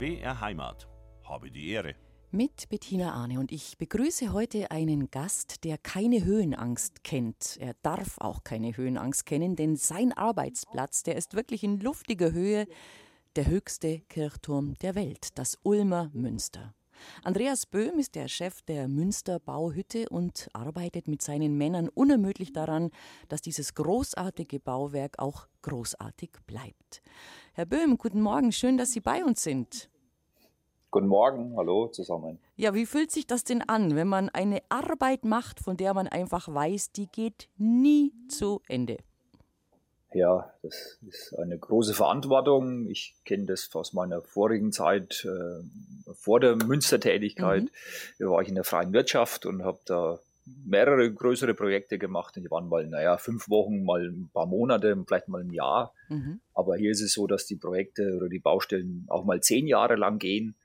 BR Heimat. Habe die Ehre. Mit Bettina Arne und ich begrüße heute einen Gast, der keine Höhenangst kennt. Er darf auch keine Höhenangst kennen, denn sein Arbeitsplatz, der ist wirklich in luftiger Höhe, der höchste Kirchturm der Welt, das Ulmer Münster. Andreas Böhm ist der Chef der Münster Bauhütte und arbeitet mit seinen Männern unermüdlich daran, dass dieses großartige Bauwerk auch großartig bleibt. Herr Böhm, guten Morgen, schön, dass Sie bei uns sind. Guten Morgen, hallo zusammen. Ja, wie fühlt sich das denn an, wenn man eine Arbeit macht, von der man einfach weiß, die geht nie zu Ende? Ja, das ist eine große Verantwortung. Ich kenne das aus meiner vorigen Zeit, äh, vor der Münstertätigkeit. Mhm. Da war ich in der freien Wirtschaft und habe da mehrere größere Projekte gemacht. Die waren mal, naja, fünf Wochen, mal ein paar Monate, vielleicht mal ein Jahr. Mhm. Aber hier ist es so, dass die Projekte oder die Baustellen auch mal zehn Jahre lang gehen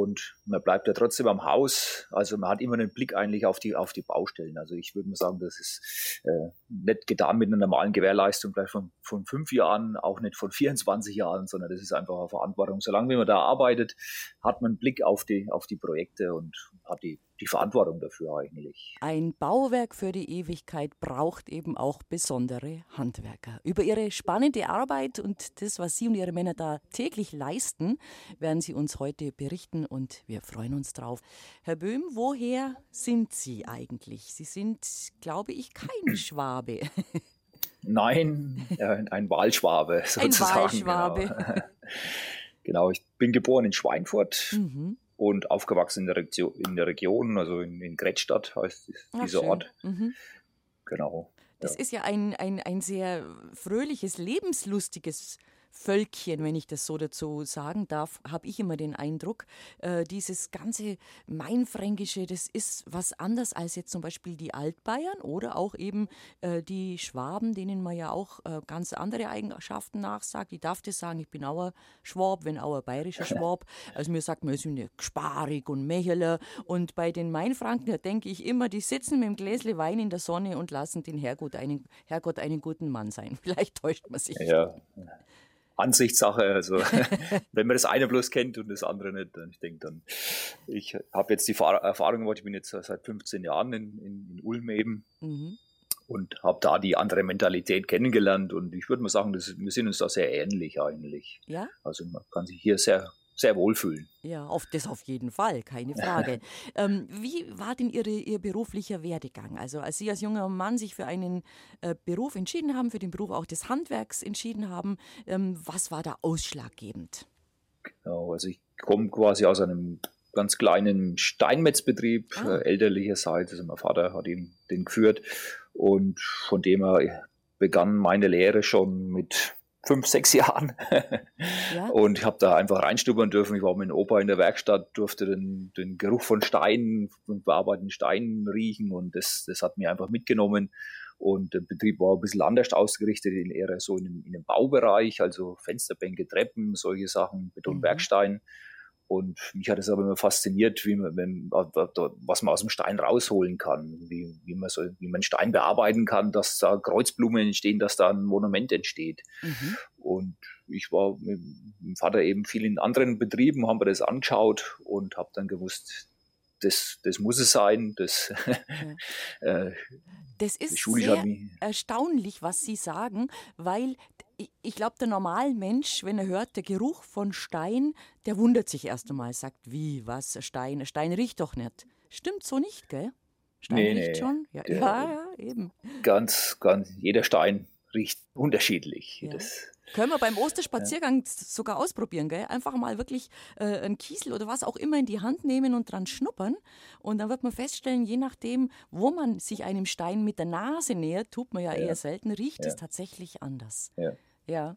und man bleibt ja trotzdem am Haus. Also man hat immer einen Blick eigentlich auf die, auf die Baustellen. Also ich würde mal sagen, das ist äh, nicht getan mit einer normalen Gewährleistung vielleicht von, von fünf Jahren, auch nicht von 24 Jahren, sondern das ist einfach eine Verantwortung. Solange man da arbeitet, hat man einen Blick auf die, auf die Projekte und hat die die Verantwortung dafür eigentlich. Ein Bauwerk für die Ewigkeit braucht eben auch besondere Handwerker. Über ihre spannende Arbeit und das, was Sie und Ihre Männer da täglich leisten, werden Sie uns heute berichten und wir freuen uns drauf. Herr Böhm, woher sind Sie eigentlich? Sie sind, glaube ich, kein Schwabe. Nein, ein Wahlschwabe sozusagen. Ein Wahlschwabe. Genau. genau. ich bin geboren in Schweinfurt. Mhm und aufgewachsen in der, Region, in der Region also in, in Gretzstadt heißt dieser Ach, Ort. Mhm. Genau. Das ja. ist ja ein, ein, ein sehr fröhliches, lebenslustiges Völkchen, wenn ich das so dazu sagen darf, habe ich immer den Eindruck, äh, dieses ganze Mainfränkische, das ist was anders als jetzt zum Beispiel die Altbayern oder auch eben äh, die Schwaben, denen man ja auch äh, ganz andere Eigenschaften nachsagt. Ich darf das sagen, ich bin auch ein Schwab, wenn auch ein bayerischer Schwab. Also mir sagt man, wir sind ja sparig und Mecheler. Und bei den Mainfranken, da denke ich immer, die sitzen mit dem Gläsle Wein in der Sonne und lassen den Herrgott einen, Herrgott einen guten Mann sein. Vielleicht täuscht man sich. Ja. Ansichtssache. Also wenn man das eine bloß kennt und das andere nicht, dann ich denke dann, ich habe jetzt die Erfahrung gemacht, ich bin jetzt seit 15 Jahren in, in, in Ulm eben mhm. und habe da die andere Mentalität kennengelernt und ich würde mal sagen, das, wir sind uns da sehr ähnlich eigentlich. Ja. Also man kann sich hier sehr sehr wohlfühlen. Ja, auf das auf jeden Fall, keine Frage. ähm, wie war denn Ihre, Ihr beruflicher Werdegang? Also als Sie als junger Mann sich für einen äh, Beruf entschieden haben, für den Beruf auch des Handwerks entschieden haben, ähm, was war da ausschlaggebend? Genau, also ich komme quasi aus einem ganz kleinen Steinmetzbetrieb ah. äh, elterlicherseits. Also mein Vater hat ihn den geführt und von dem her begann meine Lehre schon mit fünf, sechs Jahren. Ja. Und ich habe da einfach reinstuppern dürfen. Ich war mit dem Opa in der Werkstatt, durfte den, den Geruch von Steinen, von bearbeiteten Steinen riechen und das, das hat mir einfach mitgenommen. Und der Betrieb war ein bisschen anders ausgerichtet, in eher so in dem, in dem Baubereich, also Fensterbänke, Treppen, solche Sachen, Betonwerkstein. Mhm. Und mich hat es aber immer fasziniert, wie man, wenn, was man aus dem Stein rausholen kann, wie, wie, man so, wie man Stein bearbeiten kann, dass da Kreuzblumen entstehen, dass da ein Monument entsteht. Mhm. Und ich war mit dem Vater eben viel in anderen Betrieben, haben wir das angeschaut und habe dann gewusst, das, das muss es sein. Das, ja. äh, das ist sehr erstaunlich, was Sie sagen, weil ich, ich glaube, der normale Mensch, wenn er hört, der Geruch von Stein, der wundert sich erst einmal, sagt, wie, was, Stein, Stein riecht doch nicht. Stimmt so nicht, gell? Stein nee, riecht nee. schon? Ja, ja, ja, eben. Ganz, ganz, jeder Stein riecht unterschiedlich. Ja. Das, können wir beim Osterspaziergang ja. sogar ausprobieren, gell? Einfach mal wirklich äh, einen Kiesel oder was auch immer in die Hand nehmen und dran schnuppern. Und dann wird man feststellen, je nachdem, wo man sich einem Stein mit der Nase nähert, tut man ja, ja. eher selten, riecht ja. es tatsächlich anders. Ja. Ja.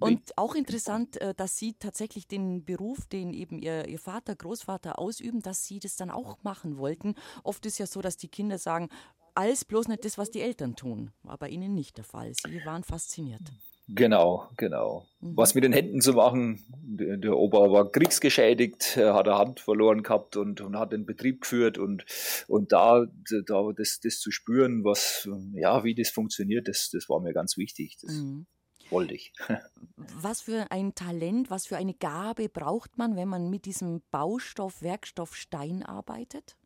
Und auch interessant, äh, dass Sie tatsächlich den Beruf, den eben Ihr, Ihr Vater, Großvater ausüben, dass Sie das dann auch machen wollten. Oft ist ja so, dass die Kinder sagen, alles bloß nicht das, was die Eltern tun. War bei Ihnen nicht der Fall. Sie waren fasziniert. Genau, genau. Mhm. Was mit den Händen zu machen, der, der Opa war kriegsgeschädigt, hat eine Hand verloren gehabt und, und hat den Betrieb geführt und, und da, da das, das zu spüren, was, ja, wie das funktioniert, das, das war mir ganz wichtig. Das, mhm. wollte ich. Was für ein Talent, was für eine Gabe braucht man, wenn man mit diesem Baustoff, Werkstoff Stein arbeitet?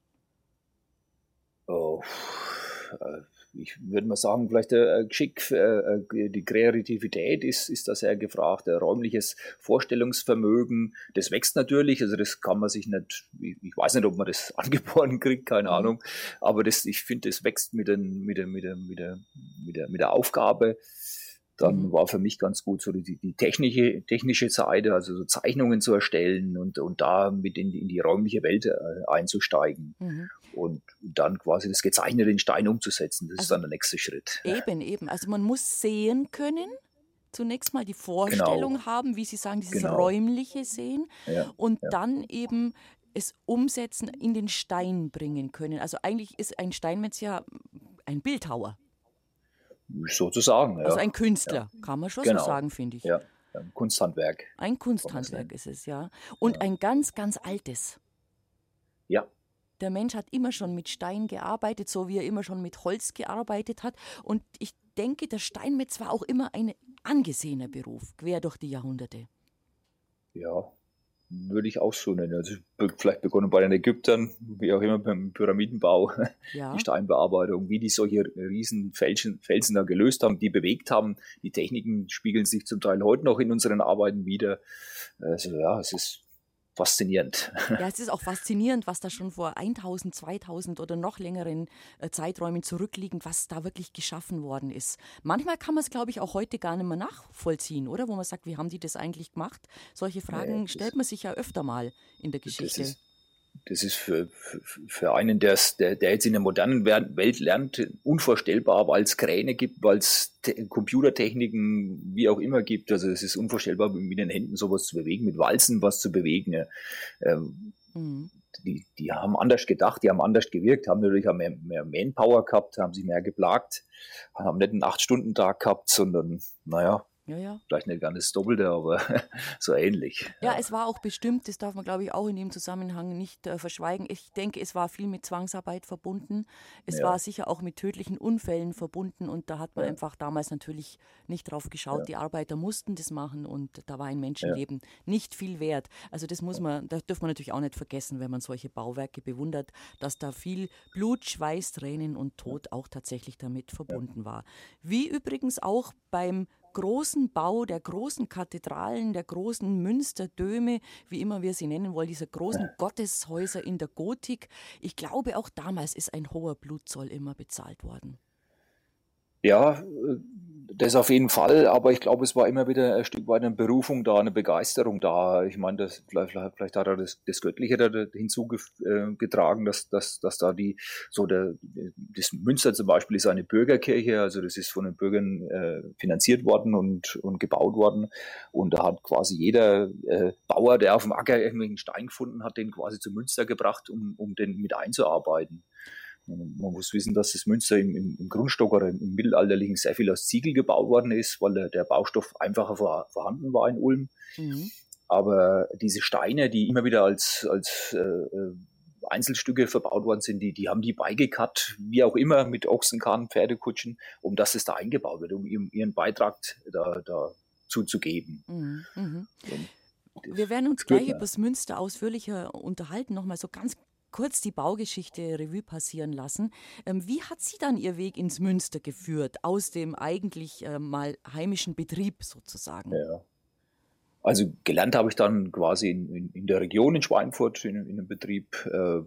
Oh, äh, ich würde mal sagen, vielleicht äh, Geschick, äh, die Kreativität ist, ist da sehr gefragt, räumliches Vorstellungsvermögen, das wächst natürlich, also das kann man sich nicht, ich weiß nicht, ob man das angeboren kriegt, keine mhm. Ahnung, aber das, ich finde, das wächst mit, den, mit, der, mit, der, mit, der, mit, der, mit der Aufgabe dann mhm. war für mich ganz gut so die, die technische, technische Seite, also so Zeichnungen zu erstellen und, und da mit in, in die räumliche Welt äh, einzusteigen mhm. und dann quasi das Gezeichnete in Stein umzusetzen. Das also ist dann der nächste Schritt. Eben, eben. Also man muss sehen können, zunächst mal die Vorstellung genau. haben, wie Sie sagen, dieses genau. räumliche Sehen ja, und ja. dann eben es umsetzen, in den Stein bringen können. Also eigentlich ist ein Steinmetz ja ein Bildhauer. Sozusagen, ja. Also ein Künstler, ja. kann man schon genau. so sagen, finde ich. Ja, ein Kunsthandwerk. Ein Kunsthandwerk ist es, ja. Und ja. ein ganz, ganz altes. Ja. Der Mensch hat immer schon mit Stein gearbeitet, so wie er immer schon mit Holz gearbeitet hat. Und ich denke, der Steinmetz war auch immer ein angesehener Beruf, quer durch die Jahrhunderte. Ja, würde ich auch so nennen. Also vielleicht begonnen bei den Ägyptern, wie auch immer beim Pyramidenbau, ja. die Steinbearbeitung, wie die solche riesen Felsen, Felsen da gelöst haben, die bewegt haben. Die Techniken spiegeln sich zum Teil heute noch in unseren Arbeiten wieder. Also ja, es ist faszinierend. Ja, es ist auch faszinierend, was da schon vor 1000, 2000 oder noch längeren äh, Zeiträumen zurückliegend, was da wirklich geschaffen worden ist. Manchmal kann man es, glaube ich, auch heute gar nicht mehr nachvollziehen, oder? Wo man sagt, wie haben die das eigentlich gemacht? Solche Fragen nee, stellt man sich ja öfter mal in der Geschichte. Das ist, das ist für, für, einen, der, der jetzt in der modernen Welt lernt, unvorstellbar, weil es Kräne gibt, weil es Computertechniken wie auch immer gibt. Also es ist unvorstellbar, mit den Händen sowas zu bewegen, mit Walzen was zu bewegen. Ähm, mhm. die, die haben anders gedacht, die haben anders gewirkt, haben natürlich auch mehr, mehr Manpower gehabt, haben sich mehr geplagt, haben nicht einen Acht-Stunden-Tag gehabt, sondern, naja, ja, ja. Vielleicht nicht ganz das Doppelte, aber so ähnlich. Ja, ja, es war auch bestimmt, das darf man, glaube ich, auch in dem Zusammenhang nicht äh, verschweigen. Ich denke, es war viel mit Zwangsarbeit verbunden. Es ja. war sicher auch mit tödlichen Unfällen verbunden und da hat man einfach damals natürlich nicht drauf geschaut. Die Arbeiter mussten das machen und da war ein Menschenleben nicht viel wert. Also das muss man, das dürfen wir natürlich auch nicht vergessen, wenn man solche Bauwerke bewundert, dass da viel Blut, Schweiß, Tränen und Tod auch tatsächlich damit verbunden war. Wie übrigens auch beim großen Bau der großen Kathedralen, der großen Münsterdöme, wie immer wir sie nennen wollen, dieser großen Gotteshäuser in der Gotik. Ich glaube, auch damals ist ein hoher Blutzoll immer bezahlt worden. Ja, das auf jeden Fall, aber ich glaube, es war immer wieder ein Stück weit eine Berufung da, eine Begeisterung da. Ich meine, das, vielleicht, vielleicht hat er das, das Göttliche da hinzugetragen, dass, dass, dass da die, so der, das Münster zum Beispiel ist eine Bürgerkirche, also das ist von den Bürgern äh, finanziert worden und, und gebaut worden. Und da hat quasi jeder äh, Bauer, der auf dem Acker irgendwelchen Stein gefunden hat, den quasi zu Münster gebracht, um, um den mit einzuarbeiten. Man muss wissen, dass das Münster im, im, im Grundstock oder im Mittelalterlichen sehr viel aus Ziegel gebaut worden ist, weil der, der Baustoff einfacher vor, vorhanden war in Ulm. Mhm. Aber diese Steine, die immer wieder als, als äh, äh Einzelstücke verbaut worden sind, die, die haben die beigekarrt, wie auch immer, mit Ochsenkarren, Pferdekutschen, um dass es da eingebaut wird, um ihren Beitrag da, da zuzugeben. Mhm. Mhm. Wir werden uns gleich über das Münster ausführlicher unterhalten, nochmal so ganz kurz die Baugeschichte Revue passieren lassen. Ähm, wie hat sie dann ihr Weg ins Münster geführt, aus dem eigentlich äh, mal heimischen Betrieb sozusagen? Ja. Also gelernt habe ich dann quasi in, in, in der Region in Schweinfurt in, in einem Betrieb, äh,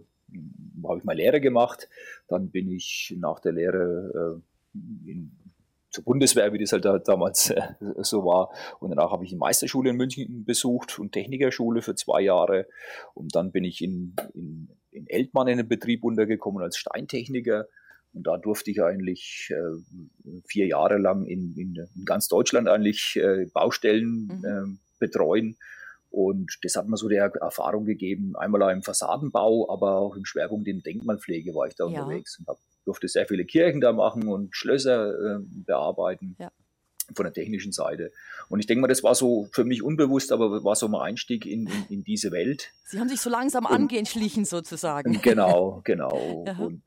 habe ich mal Lehre gemacht. Dann bin ich nach der Lehre äh, in, zur Bundeswehr, wie das halt da, damals äh, so war. Und danach habe ich die Meisterschule in München besucht und Technikerschule für zwei Jahre. Und dann bin ich in, in in Eltmann in den Betrieb untergekommen als Steintechniker. Und da durfte ich eigentlich äh, vier Jahre lang in, in, in ganz Deutschland eigentlich äh, Baustellen mhm. äh, betreuen. Und das hat mir so die Erfahrung gegeben, einmal im Fassadenbau, aber auch im Schwerpunkt in Denkmalpflege war ich da ja. unterwegs und hab, durfte sehr viele Kirchen da machen und Schlösser äh, bearbeiten. Ja von der technischen Seite. Und ich denke mal, das war so für mich unbewusst, aber war so mein Einstieg in, in, in diese Welt. Sie haben sich so langsam und, angeschlichen sozusagen. Genau, genau. und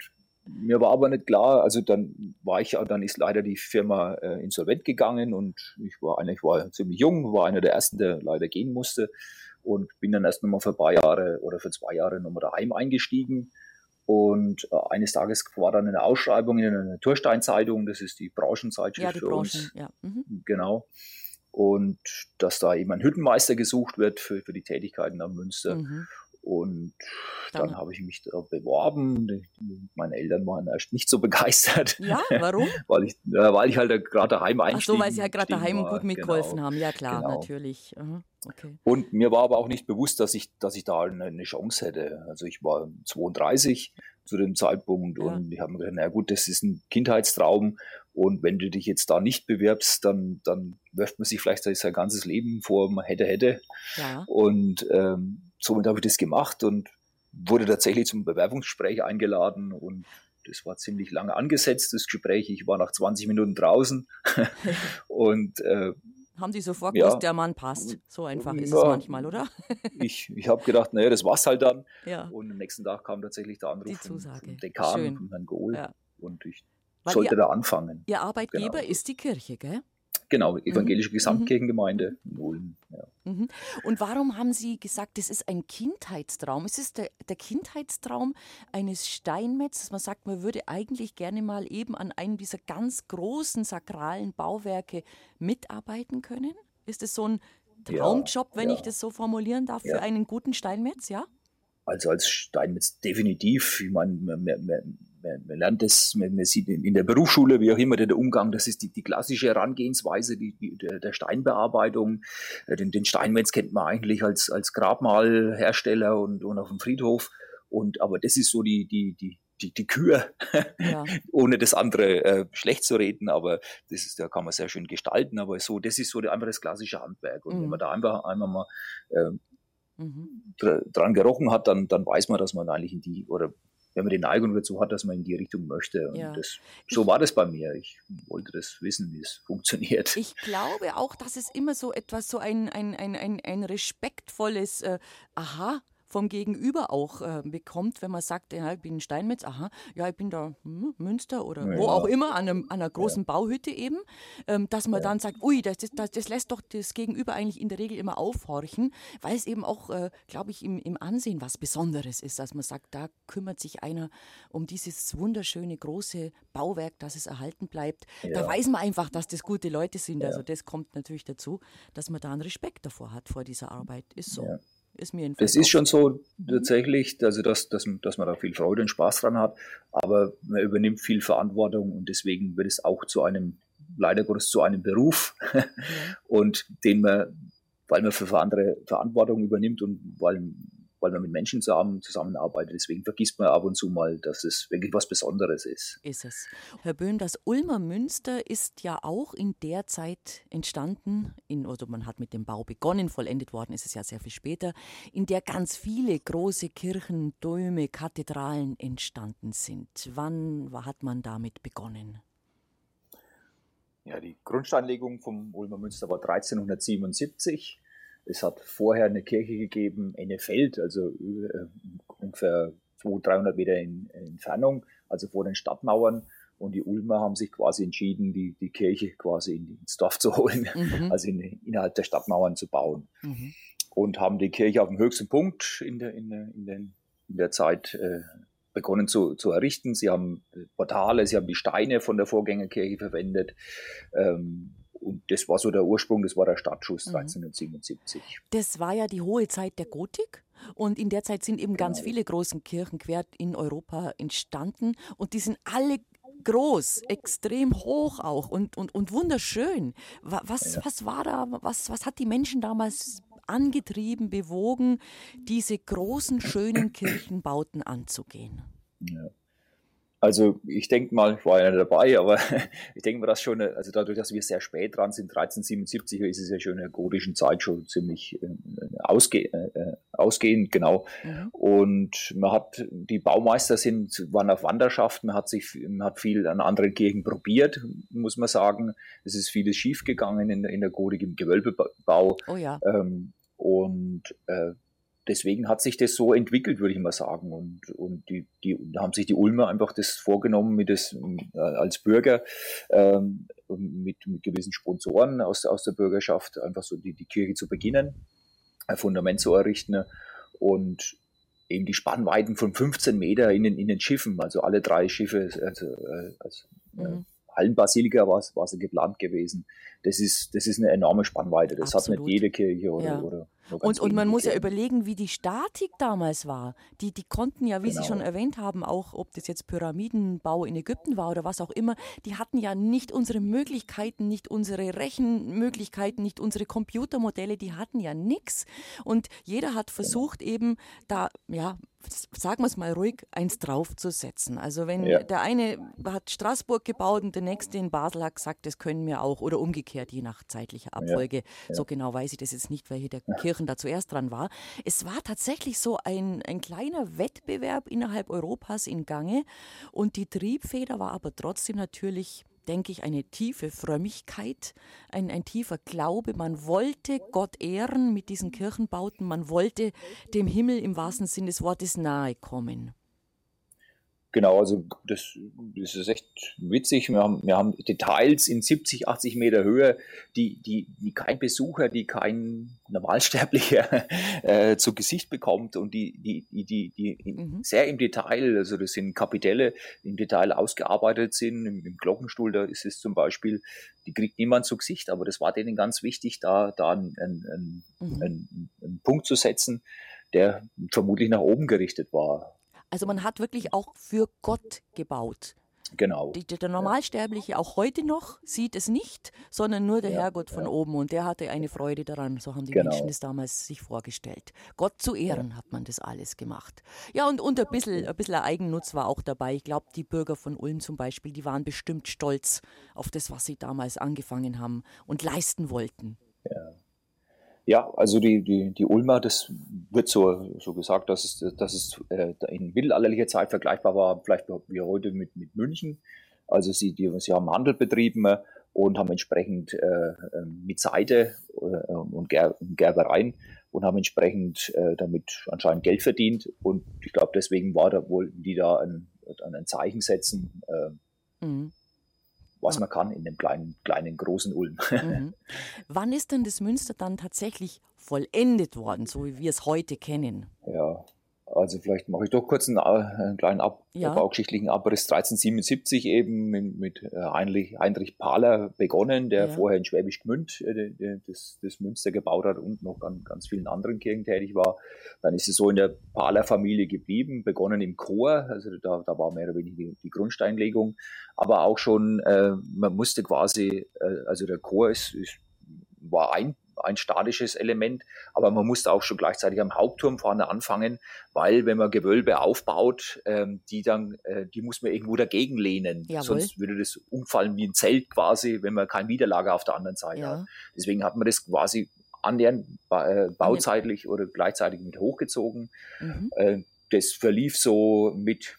mir war aber nicht klar, also dann war ich, dann ist leider die Firma äh, insolvent gegangen und ich war eigentlich war ziemlich jung, war einer der ersten, der leider gehen musste und bin dann erst nochmal für ein paar Jahre oder für zwei Jahre nochmal daheim eingestiegen. Und äh, eines Tages war dann eine Ausschreibung in einer Naturstein-Zeitung, das ist die Branchenzeitschrift ja, die für Branchen, uns. Ja. Mhm. Genau. Und dass da eben ein Hüttenmeister gesucht wird für, für die Tätigkeiten am Münster. Mhm. Und dann, dann habe ich mich da beworben. Meine Eltern waren erst nicht so begeistert. Ja, warum? weil, ich, äh, weil ich halt gerade daheim einstieg. Ach so, weil sie ja gerade daheim war. gut mitgeholfen genau, haben. Ja, klar, genau. natürlich. Okay. Und mir war aber auch nicht bewusst, dass ich, dass ich da eine, eine Chance hätte. Also ich war 32 zu dem Zeitpunkt ja. und ich habe mir gedacht, na gut, das ist ein Kindheitstraum und wenn du dich jetzt da nicht bewirbst, dann, dann wirft man sich vielleicht sein ganzes Leben vor, man hätte, hätte. Ja. Und ähm, somit habe ich das gemacht und wurde tatsächlich zum Bewerbungsgespräch eingeladen und das war ziemlich lange angesetzt, das Gespräch. Ich war nach 20 Minuten draußen und äh, haben die sofort gewusst, ja, der Mann passt. So einfach ist ja, es manchmal, oder? ich ich habe gedacht, naja, das war's halt dann. Ja. Und am nächsten Tag kam tatsächlich der Anruf vom, vom Dekan, Schön. von Herrn Gohl. Ja. Und ich Weil sollte ihr, da anfangen. Ihr Arbeitgeber genau. ist die Kirche, gell? Genau, mhm. evangelische mhm. Gesamtkirchengemeinde in Ulm. Ja. Mhm. Und warum haben Sie gesagt, das ist ein Kindheitstraum? Ist es der, der Kindheitstraum eines Steinmetz, dass man sagt, man würde eigentlich gerne mal eben an einem dieser ganz großen sakralen Bauwerke mitarbeiten können? Ist es so ein Traumjob, wenn ja. ich das so formulieren darf, für einen guten Steinmetz, ja? Also als Steinmetz definitiv. Ich meine, man, man, man, man lernt das, man, man, sieht in der Berufsschule, wie auch immer der Umgang, das ist die, die klassische Herangehensweise die, die, der, Steinbearbeitung. Äh, den, den Steinmetz kennt man eigentlich als, als Grabmalhersteller und, und auf dem Friedhof. Und, aber das ist so die, die, die, die, die Kür, ja. ohne das andere äh, schlecht zu reden, aber das ist, da kann man sehr schön gestalten, aber so, das ist so einfach das klassische Handwerk. Und mhm. wenn man da einfach einmal mal äh, mhm. dran gerochen hat, dann, dann weiß man, dass man eigentlich in die, oder wenn man die Neigung dazu hat, dass man in die Richtung möchte. Und ja. das, so war das bei mir. Ich wollte das wissen, wie es funktioniert. Ich glaube auch, dass es immer so etwas, so ein, ein, ein, ein, ein respektvolles äh, Aha vom Gegenüber auch äh, bekommt, wenn man sagt, ja, ich bin Steinmetz, aha, ja, ich bin da hm, Münster oder ja, wo auch immer, an, einem, an einer großen ja. Bauhütte eben, ähm, dass man dann sagt, ui, das, das, das, lässt doch das Gegenüber eigentlich in der Regel immer aufhorchen, weil es eben auch, äh, glaube ich, im, im Ansehen was Besonderes ist, dass man sagt, da kümmert sich einer um dieses wunderschöne große Bauwerk, dass es erhalten bleibt. Da weiß man einfach, dass das gute Leute sind. Also das kommt natürlich dazu, dass man da einen Respekt davor hat, vor dieser Arbeit. Ist so. Ist mir das ist schon so tatsächlich, also dass, dass, dass man da viel Freude und Spaß dran hat, aber man übernimmt viel Verantwortung und deswegen wird es auch zu einem, leider Gottes, zu einem Beruf. Und den man, weil man für andere Verantwortung übernimmt und weil weil man mit Menschen zusammen, zusammenarbeitet. Deswegen vergisst man ab und zu mal, dass es wirklich was Besonderes ist. Ist es. Herr Böhm, das Ulmer Münster ist ja auch in der Zeit entstanden, in, also man hat mit dem Bau begonnen, vollendet worden ist es ja sehr viel später, in der ganz viele große Kirchen, Däume, Kathedralen entstanden sind. Wann hat man damit begonnen? Ja, die Grundsteinlegung vom Ulmer Münster war 1377. Es hat vorher eine Kirche gegeben, Ennefeld, also äh, ungefähr 200, 300 Meter in, in Entfernung, also vor den Stadtmauern. Und die Ulmer haben sich quasi entschieden, die, die Kirche quasi ins Dorf zu holen, mhm. also in, innerhalb der Stadtmauern zu bauen. Mhm. Und haben die Kirche auf dem höchsten Punkt in der, in der, in den, in der Zeit äh, begonnen zu, zu errichten. Sie haben Portale, sie haben die Steine von der Vorgängerkirche verwendet. Ähm, und das war so der Ursprung, das war der Startschuss mhm. 1377. Das war ja die hohe Zeit der Gotik. Und in der Zeit sind eben ganz genau. viele große Kirchen quer in Europa entstanden. Und die sind alle groß, extrem hoch auch und, und, und wunderschön. Was, ja. was war da, was, was hat die Menschen damals angetrieben, bewogen, diese großen, schönen Kirchenbauten anzugehen? Ja. Also ich denke mal, ich war ja nicht dabei, aber ich denke mal, dass schon, also dadurch, dass wir sehr spät dran sind, 1377 ist es ja schon in der gotischen Zeit schon ziemlich äh, ausge, äh, ausgehend, genau. Mhm. Und man hat, die Baumeister sind, waren auf Wanderschaft, man hat sich, man hat viel an anderen Kirchen probiert, muss man sagen. Es ist vieles schiefgegangen in, in der Gotik im Gewölbebau. Oh ja. Ähm, und äh, deswegen hat sich das so entwickelt, würde ich mal sagen. Und, und die, die da haben sich die Ulmer einfach das vorgenommen, mit das, äh, als Bürger ähm, mit, mit gewissen Sponsoren aus, aus der Bürgerschaft einfach so die, die Kirche zu beginnen, ein Fundament zu errichten und eben die Spannweiten von 15 Meter in den, in den Schiffen, also alle drei Schiffe, also, also mhm. Hallenbasilika war es geplant gewesen. Das ist, das ist eine enorme Spannweite. Das Absolut. hat nicht jede Kirche oder, ja. oder und, und man muss ja überlegen, wie die Statik damals war. Die, die konnten ja, wie genau. Sie schon erwähnt haben, auch ob das jetzt Pyramidenbau in Ägypten war oder was auch immer, die hatten ja nicht unsere Möglichkeiten, nicht unsere Rechenmöglichkeiten, nicht unsere Computermodelle, die hatten ja nichts. Und jeder hat genau. versucht eben da, ja, sagen wir es mal ruhig, eins draufzusetzen. Also wenn ja. der eine hat Straßburg gebaut und der nächste in Basel hat gesagt, das können wir auch oder umgekehrt, je nach zeitlicher Abfolge. Ja. Ja. So genau weiß ich das jetzt nicht, welche der Kirche Kirchen da zuerst dran war. Es war tatsächlich so ein, ein kleiner Wettbewerb innerhalb Europas in Gange und die Triebfeder war aber trotzdem natürlich denke ich, eine tiefe Frömmigkeit, ein, ein tiefer Glaube. Man wollte Gott ehren mit diesen Kirchenbauten, man wollte dem Himmel im wahrsten Sinne des Wortes nahe kommen. Genau, also das, das ist echt witzig. Wir haben, wir haben Details in 70, 80 Meter Höhe, die, die, die kein Besucher, die kein Normalsterblicher äh, zu Gesicht bekommt und die, die, die, die, die mhm. sehr im Detail, also das sind Kapitelle, im Detail ausgearbeitet sind. Im, Im, Glockenstuhl, da ist es zum Beispiel, die kriegt niemand zu Gesicht, aber das war denen ganz wichtig, da, da einen, einen, mhm. einen, einen Punkt zu setzen, der vermutlich nach oben gerichtet war. Also man hat wirklich auch für Gott gebaut. Genau. Die, der Normalsterbliche auch heute noch sieht es nicht, sondern nur der ja, Herrgott von ja. oben und der hatte eine Freude daran. So haben die genau. Menschen das damals sich vorgestellt. Gott zu ehren ja. hat man das alles gemacht. Ja, und, und ein, bisschen, ein bisschen Eigennutz war auch dabei. Ich glaube, die Bürger von Ulm zum Beispiel, die waren bestimmt stolz auf das, was sie damals angefangen haben und leisten wollten. Ja. Ja, also die, die, die Ulmer, das wird so, so gesagt, dass es, dass es äh, in mittelalterlicher Zeit vergleichbar war, vielleicht wie heute mit, mit München. Also sie, die, sie haben Handel betrieben äh, und haben entsprechend äh, ähm, mit Seide äh, und, Ger und Gerbereien und haben entsprechend äh, damit anscheinend Geld verdient. Und ich glaube, deswegen war da wohl die da ein, ein Zeichen setzen. Äh, mhm was man kann in dem kleinen, kleinen, großen Ulm. Mhm. Wann ist denn das Münster dann tatsächlich vollendet worden, so wie wir es heute kennen? Ja, also vielleicht mache ich doch kurz einen, einen kleinen Ab ja. baugeschichtlichen Abriss. 1377 eben mit, äh, Heinrich, Heinrich Pahler begonnen, der ja. vorher in Schwäbisch Gmünd äh, das, das Münster gebaut hat und noch an ganz vielen anderen Kirchen tätig war. Dann ist es so in der Pahler-Familie geblieben, begonnen im Chor, also da, da war mehr oder weniger die, die Grundsteinlegung, aber auch schon, äh, man musste quasi, äh, also der Chor ist, ist war ein ein statisches Element, aber man muss auch schon gleichzeitig am Hauptturm vorne anfangen, weil wenn man Gewölbe aufbaut, ähm, die dann, äh, die muss man irgendwo dagegen lehnen. Jawohl. Sonst würde das umfallen wie ein Zelt quasi, wenn man kein Widerlager auf der anderen Seite ja. hat. Deswegen hat man das quasi annähernd äh, bauzeitlich oder gleichzeitig mit hochgezogen. Mhm. Äh, das verlief so mit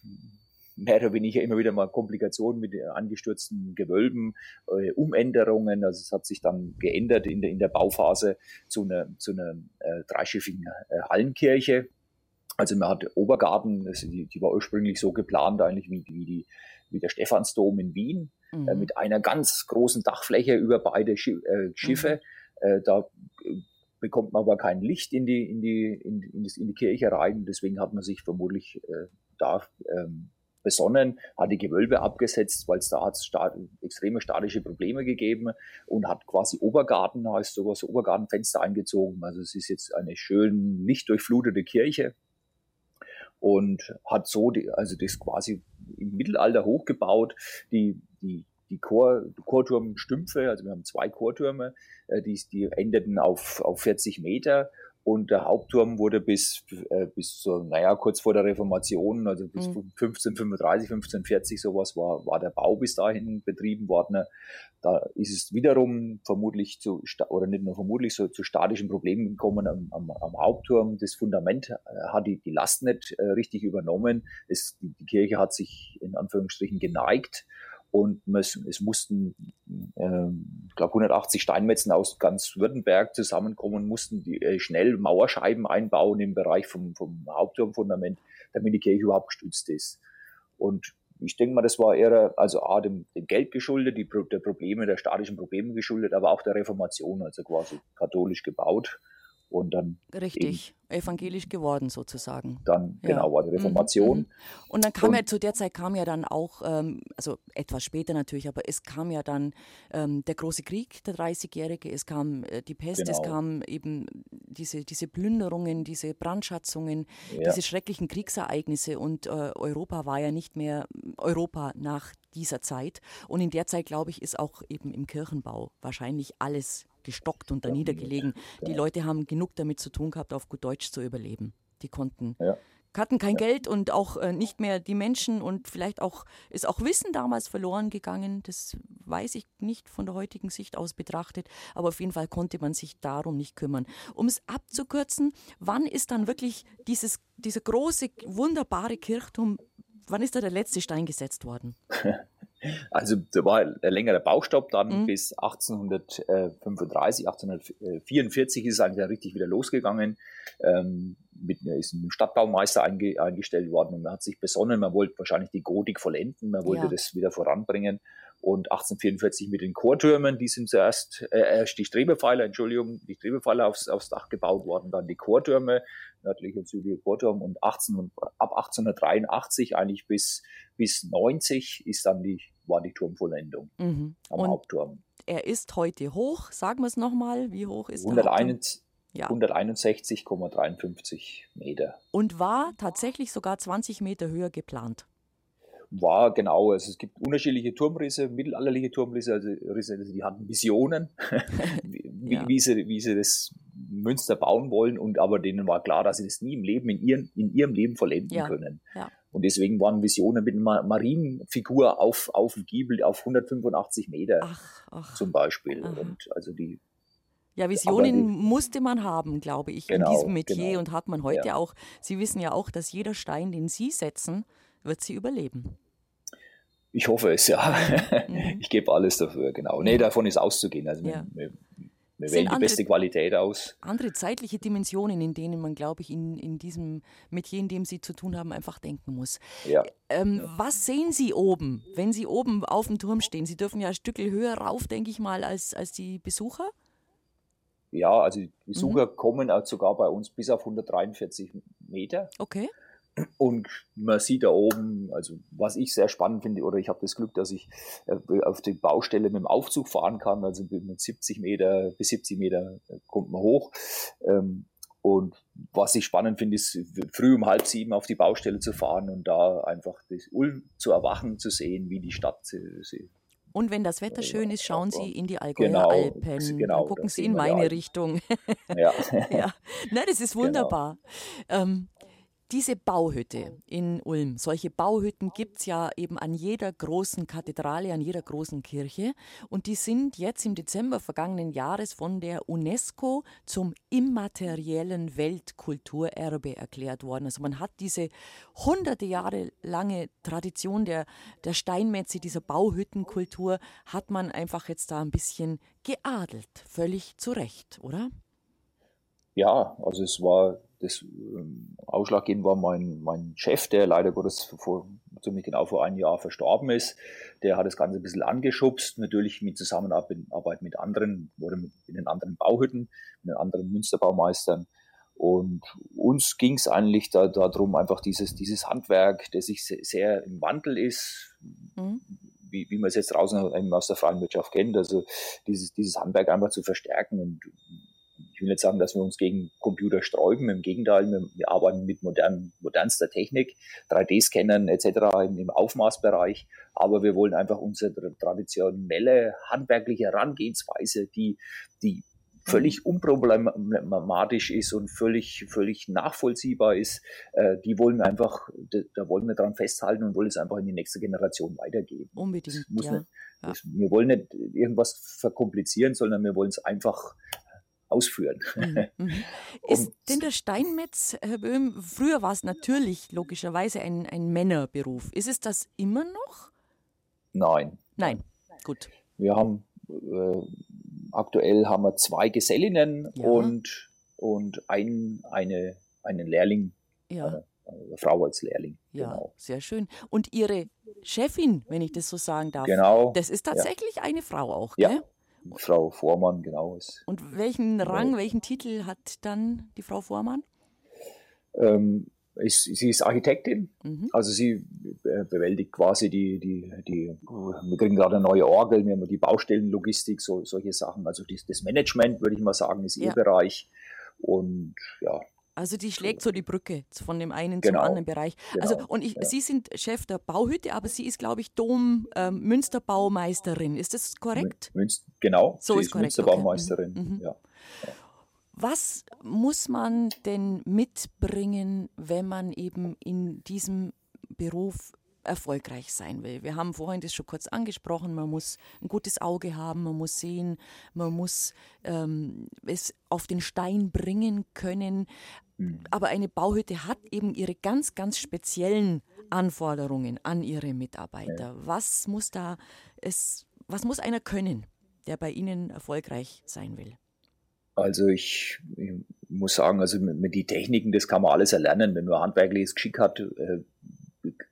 mehr oder weniger immer wieder mal Komplikationen mit angestürzten Gewölben, äh, Umänderungen. Also es hat sich dann geändert in der, in der Bauphase zu einer, zu einer äh, dreischiffigen äh, Hallenkirche. Also man hat Obergarten, also die, die war ursprünglich so geplant eigentlich wie, wie, die, wie der Stephansdom in Wien, äh, mhm. äh, mit einer ganz großen Dachfläche über beide Schi äh, Schiffe. Mhm. Äh, da bekommt man aber kein Licht in die, in die, in, in, das, in die Kirche rein. Deswegen hat man sich vermutlich äh, da ähm, besonnen, hat die Gewölbe abgesetzt, weil es da hat sta extreme statische Probleme gegeben und hat quasi Obergarten, heißt sowas, Obergartenfenster eingezogen. Also es ist jetzt eine schön lichtdurchflutete Kirche und hat so, die, also das quasi im Mittelalter hochgebaut, die, die, die Chor, Chorturmstümpfe, also wir haben zwei Chortürme, äh, die, die endeten auf, auf 40 Meter und der Hauptturm wurde bis, äh, bis so, naja, kurz vor der Reformation, also bis mhm. 1535, 1540 sowas, war, war der Bau bis dahin betrieben worden. Da ist es wiederum vermutlich zu, oder nicht nur vermutlich, so zu statischen Problemen gekommen am, am, am Hauptturm. Das Fundament äh, hat die, die Last nicht äh, richtig übernommen. Es, die, die Kirche hat sich in Anführungsstrichen geneigt Und es, mussten, äh, ich glaube, 180 Steinmetzen aus ganz Württemberg zusammenkommen mussten die, äh, schnell Mauerscheiben einbauen im Bereich vom, vom Hauptturmfundament, damit die Kirche überhaupt gestützt ist. Und ich denke mal, das war eher also A, dem, dem Geld geschuldet, die, der Probleme, der statischen Probleme geschuldet, aber auch der Reformation, also quasi katholisch gebaut und dann richtig evangelisch geworden sozusagen. Dann ja. genau war die Reformation. Mhm, mhm. Und dann kam und, ja zu der Zeit kam ja dann auch, ähm, also etwas später natürlich, aber es kam ja dann ähm, der große Krieg, der 30-jährige, es kam äh, die Pest, genau. es kam eben diese, diese Plünderungen, diese Brandschatzungen, ja. diese schrecklichen Kriegsereignisse und äh, Europa war ja nicht mehr Europa nach dieser Zeit. Und in der Zeit, glaube ich, ist auch eben im Kirchenbau wahrscheinlich alles gestockt und da niedergelegen. Die Leute haben genug damit zu tun gehabt, auf gut Deutsch zu überleben. Die konnten. Ja. hatten kein ja. Geld und auch äh, nicht mehr die Menschen und vielleicht auch ist auch Wissen damals verloren gegangen. Das weiß ich nicht von der heutigen Sicht aus betrachtet, aber auf jeden Fall konnte man sich darum nicht kümmern. Um es abzukürzen, wann ist dann wirklich dieses, dieser große, wunderbare Kirchturm, wann ist da der letzte Stein gesetzt worden? Also da war ein längerer Baustopp dann mhm. bis 1835, 1844 ist es eigentlich dann richtig wieder losgegangen. Ähm, mit, ist ein Stadtbaumeister einge, eingestellt worden und man hat sich besonnen, man wollte wahrscheinlich die Gotik vollenden, man wollte ja. das wieder voranbringen. Und 1844 mit den Chortürmen, die sind zuerst, äh, erst die Strebepfeiler, Entschuldigung, die Strebepfeiler aufs, aufs Dach gebaut worden, dann die Chortürme, nördliche und südliche Chorturm und 18, ab 1883 eigentlich bis, bis 90 ist dann die, war die Turmvollendung mhm. am und Hauptturm. Er ist heute hoch, sagen wir es nochmal, wie hoch ist 101, ja. 161,53 Meter. Und war tatsächlich sogar 20 Meter höher geplant war genau, also es gibt unterschiedliche Turmrisse, mittelalterliche Turmrisse, also Risse, also die hatten Visionen, wie, ja. wie, sie, wie sie das Münster bauen wollen und aber denen war klar, dass sie das nie im Leben, in, ihren, in ihrem Leben vollenden ja. können. Ja. Und deswegen waren Visionen mit einer Marienfigur auf, auf dem Giebel auf 185 Meter ach, ach, zum Beispiel. Ach. Und also die ja, Visionen die, musste man haben, glaube ich, genau, in diesem Metier genau. und hat man heute ja. auch. Sie wissen ja auch, dass jeder Stein, den Sie setzen, wird sie überleben. Ich hoffe es, ja. Mhm. Ich gebe alles dafür, genau. Nee, davon ist auszugehen. Also ja. wir, wir wählen die beste Qualität aus. Andere zeitliche Dimensionen, in denen man, glaube ich, in, in diesem Metier, in dem Sie zu tun haben, einfach denken muss. Ja. Ähm, ja. Was sehen Sie oben, wenn Sie oben auf dem Turm stehen? Sie dürfen ja ein Stück höher rauf, denke ich mal, als, als die Besucher. Ja, also die Besucher mhm. kommen auch sogar bei uns bis auf 143 Meter. Okay. Und man sieht da oben, also was ich sehr spannend finde, oder ich habe das Glück, dass ich äh, auf die Baustelle mit dem Aufzug fahren kann, also mit 70 Meter bis 70 Meter äh, kommt man hoch. Ähm, und was ich spannend finde, ist früh um halb sieben auf die Baustelle zu fahren und da einfach das Ulm zu erwachen, zu sehen, wie die Stadt sie, und wenn das Wetter schön ist, schauen Sie in die Allgäuer genau, Alpen. Genau, gucken Sie in meine Richtung. Ja. ja. Na, das ist genau. wunderbar. Genau. Ähm, diese Bauhütte in Ulm, solche Bauhütten gibt es ja eben an jeder großen Kathedrale, an jeder großen Kirche. Und die sind jetzt im Dezember vergangenen Jahres von der UNESCO zum immateriellen Weltkulturerbe erklärt worden. Also man hat diese hunderte Jahre lange Tradition der, der Steinmetze, dieser Bauhüttenkultur, hat man einfach jetzt da ein bisschen geadelt. Völlig zu Recht, oder? Ja, also es war das ähm, ausschlaggebend war mein, mein Chef, der leider Gottes vor, ziemlich genau vor einem Jahr verstorben ist. Der hat das Ganze ein bisschen angeschubst, natürlich mit Zusammenarbeit mit anderen oder mit, mit den anderen Bauhütten, mit den anderen Münsterbaumeistern. Und uns ging es eigentlich da, darum, einfach dieses, dieses Handwerk, das sich sehr im Wandel ist, mhm. wie, wie man es jetzt draußen aus der freien Wirtschaft kennt, also dieses, dieses Handwerk einfach zu verstärken und ich will nicht sagen, dass wir uns gegen Computer sträuben. Im Gegenteil, wir, wir arbeiten mit modern, modernster Technik, 3D-Scannern etc. Im, Aufmaßbereich. Aber wir wollen einfach unsere traditionelle handwerkliche Herangehensweise, die, die völlig mhm. unproblematisch ist und völlig, völlig nachvollziehbar ist, äh, die wollen wir einfach, da, da, wollen wir dran festhalten und wollen es einfach in die nächste Generation weitergeben. Unbedingt. Ja. Nicht, das, wir wollen nicht irgendwas verkomplizieren, sondern wir wollen es einfach ausführen. Mhm. mhm. Ist denn der Steinmetz, Herr Böhm, früher war es natürlich logischerweise ein, ein Männerberuf. Ist es das immer noch? Nein. Nein, gut. Wir haben äh, aktuell haben wir zwei Gesellinnen Ja. und, und ein, eine, einen Lehrling, Ja, eine, eine Frau als Lehrling. ja, Genau. sehr schön. Und Ihre Chefin, wenn ich das so sagen darf, Genau. das ist tatsächlich eine Frau auch, Ja. Frau Vormann, genau. Ist, Und welchen Rang, welchen Titel hat dann die Frau Vormann? ähm, ist, sie ist Architektin, Mhm. also sie äh, bewältigt quasi die, die, die, wir kriegen gerade eine neue Orgel, wir haben die Baustellenlogistik, so, solche Sachen. Also das, das Management, würde ich mal sagen, ist Ja. ihr Bereich. Und ja, Also die schlägt so die Brücke von dem einen Genau. zum anderen Bereich. Also Genau, und ich, ja. Sie sind Chef der Bauhütte, aber sie ist, glaube ich, Dom ähm, Münsterbaumeisterin. Ist das korrekt? Münz, genau, So sie ist ist korrekt, Münsterbaumeisterin. okay. Mhm, mhm. Ja. Was muss man denn mitbringen, wenn man eben in diesem Beruf erfolgreich sein will? Wir haben vorhin das schon kurz angesprochen, man muss ein gutes Auge haben, man muss sehen, man muss ähm, es auf den Stein bringen können. Mhm. Aber eine Bauhütte hat eben ihre ganz, ganz speziellen Anforderungen an ihre Mitarbeiter. Was muss da es, was muss einer können, der bei Ihnen erfolgreich sein will? Also ich, ich muss sagen, also mit, mit die Techniken, das kann man alles erlernen. Wenn man handwerkliches Geschick hat, äh,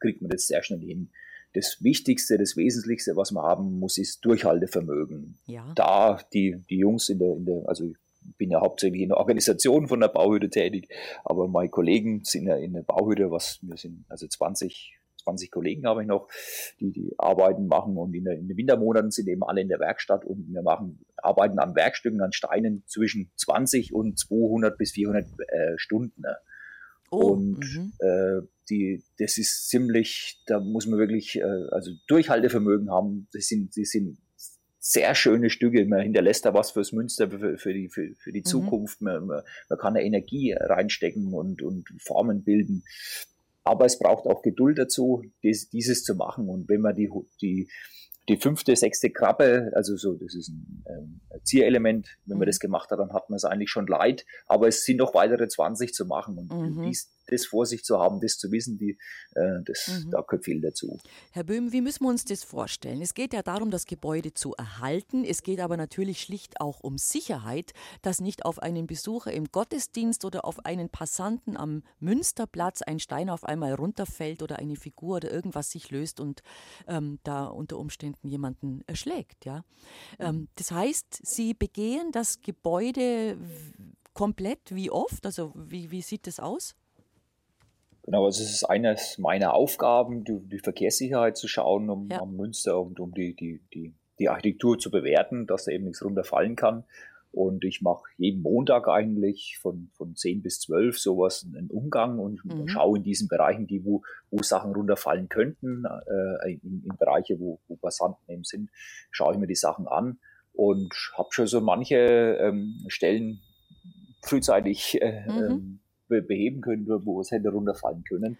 kriegt man das sehr schnell hin. Das Wichtigste, das Wesentlichste, was man haben muss, ist Durchhaltevermögen. Ja. Da die, die Jungs in der, in der, also ich bin ja hauptsächlich in der Organisation von der Bauhütte tätig, aber meine Kollegen sind ja in der Bauhütte, was wir sind, also 20, 20 Kollegen habe ich noch, die die Arbeiten machen und in, der, in den Wintermonaten sind eben alle in der Werkstatt und wir machen arbeiten an Werkstücken, an Steinen zwischen 20 und 200 bis 400 äh, Stunden. Ne? Oh, und mhm. äh, die, das ist ziemlich, da muss man wirklich, äh, also Durchhaltevermögen haben. Das sind, das sind sehr schöne Stücke. Man hinterlässt da was fürs Münster, für, für die, für, für die Mhm. Zukunft. Man, man, man kann da Energie reinstecken und, und Formen bilden. Aber es braucht auch Geduld dazu, dies, dieses zu machen. Und wenn man die, die, die fünfte, sechste Krabbe, also so, das ist ein ähm, Zierelement, wenn man Mhm. das gemacht hat, dann hat man es eigentlich schon leid. Aber es sind noch weitere 20 zu machen. Und Mhm. dies, das vor sich zu haben, das zu wissen, die, äh, das, Mhm. da gehört viel dazu. Herr Böhm, wie müssen wir uns das vorstellen? Es geht ja darum, das Gebäude zu erhalten. Es geht aber natürlich schlicht auch um Sicherheit, dass nicht auf einen Besucher im Gottesdienst oder auf einen Passanten am Münsterplatz ein Stein auf einmal runterfällt oder eine Figur oder irgendwas sich löst und ähm, da unter Umständen jemanden erschlägt. Ja? Ähm, das heißt, Sie begehen das Gebäude komplett wie oft? Also wie, wie sieht das aus? Genau, also es ist eines meiner Aufgaben, die, die Verkehrssicherheit zu schauen um, Ja. am Münster und um die, die, die, die Architektur zu bewerten, dass da eben nichts runterfallen kann. Und ich mache jeden Montag eigentlich von, von 10 bis 12 sowas einen Umgang und Mhm. schaue in diesen Bereichen, die, wo, wo Sachen runterfallen könnten, äh, in, in Bereiche, wo, wo Passanten eben sind, schaue ich mir die Sachen an und habe schon so manche ähm, Stellen frühzeitig äh, Mhm. ähm, beheben können, wo es hätte runterfallen können.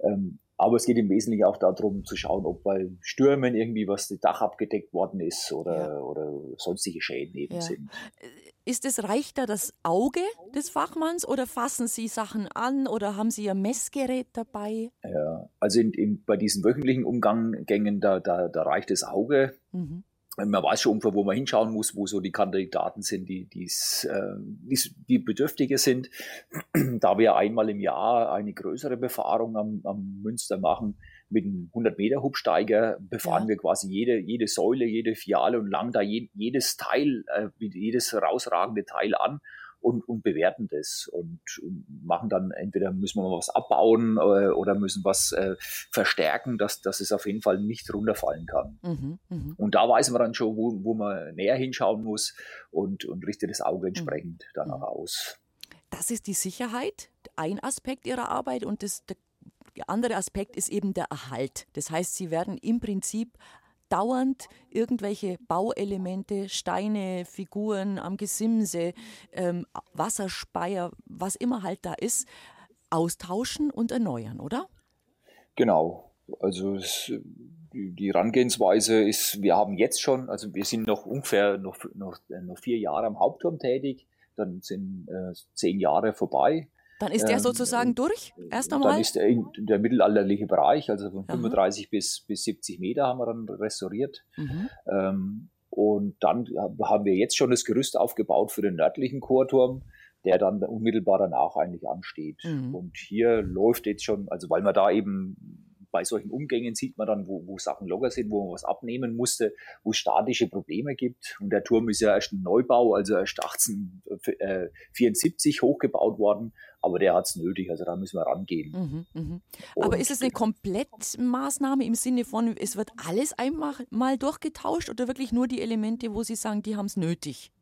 Ähm, aber es geht im Wesentlichen auch darum zu schauen, ob bei Stürmen irgendwie was das Dach abgedeckt worden ist oder, Ja. oder sonstige Schäden eben Ja. sind. Ist es reicht da das Auge des Fachmanns oder fassen Sie Sachen an oder haben Sie Ihr Messgerät dabei? Ja, also in, in, bei diesen wöchentlichen Umgängen, da, da, da reicht das Auge. Mhm. Man weiß schon ungefähr, wo man hinschauen muss, wo so die Kandidaten sind, die, die's, äh, die's, die Bedürftige sind. Da wir einmal im Jahr eine größere Befahrung am, am Münster machen, mit einem 100-Meter-Hubsteiger befahren Ja. wir quasi jede, jede Säule, jede Fiale und lang da je, jedes Teil, äh, jedes herausragende Teil an und, und bewerten das und, machen dann entweder müssen wir mal was abbauen äh, oder müssen was äh, verstärken, dass, dass es auf jeden Fall nicht runterfallen kann. Mhm. Mhm. Und da weiß man dann schon, wo, wo man näher hinschauen muss und, und richtet das Auge entsprechend danach aus. Das ist die Sicherheit, ein Aspekt Ihrer Arbeit und das, der andere Aspekt ist eben der Erhalt. Das heißt, Sie werden im Prinzip dauernd irgendwelche Bauelemente, Steine, Figuren am Gesimse, ähm, Wasserspeier, was immer halt da ist, austauschen und erneuern, oder? Genau. Also es, die, die Herangehensweise ist, wir haben jetzt schon, also wir sind noch ungefähr noch, noch, noch vier Jahre am Hauptturm tätig, dann sind äh, zehn Jahre vorbei. Dann ist der ähm, sozusagen durch, erst einmal? Dann ist der, der mittelalterliche Bereich, also von 35 bis, bis 70 Meter haben wir dann restauriert. Mhm. Ähm, und dann haben wir jetzt schon das Gerüst aufgebaut für den nördlichen Chorturm, der dann unmittelbar danach eigentlich ansteht. Mhm. Und hier läuft jetzt schon, also weil man da eben bei solchen Umgängen sieht man dann, wo, wo Sachen locker sind, wo man was abnehmen musste, wo es statische Probleme gibt. Und der Turm ist ja erst ein Neubau, also erst 1874 hochgebaut worden, aber der hat es nötig, also da müssen wir rangehen. Mhm, mh. Aber ist es eine Komplettmaßnahme im Sinne von, es wird alles einmal mal durchgetauscht oder wirklich nur die Elemente, wo Sie sagen, die haben es nötig?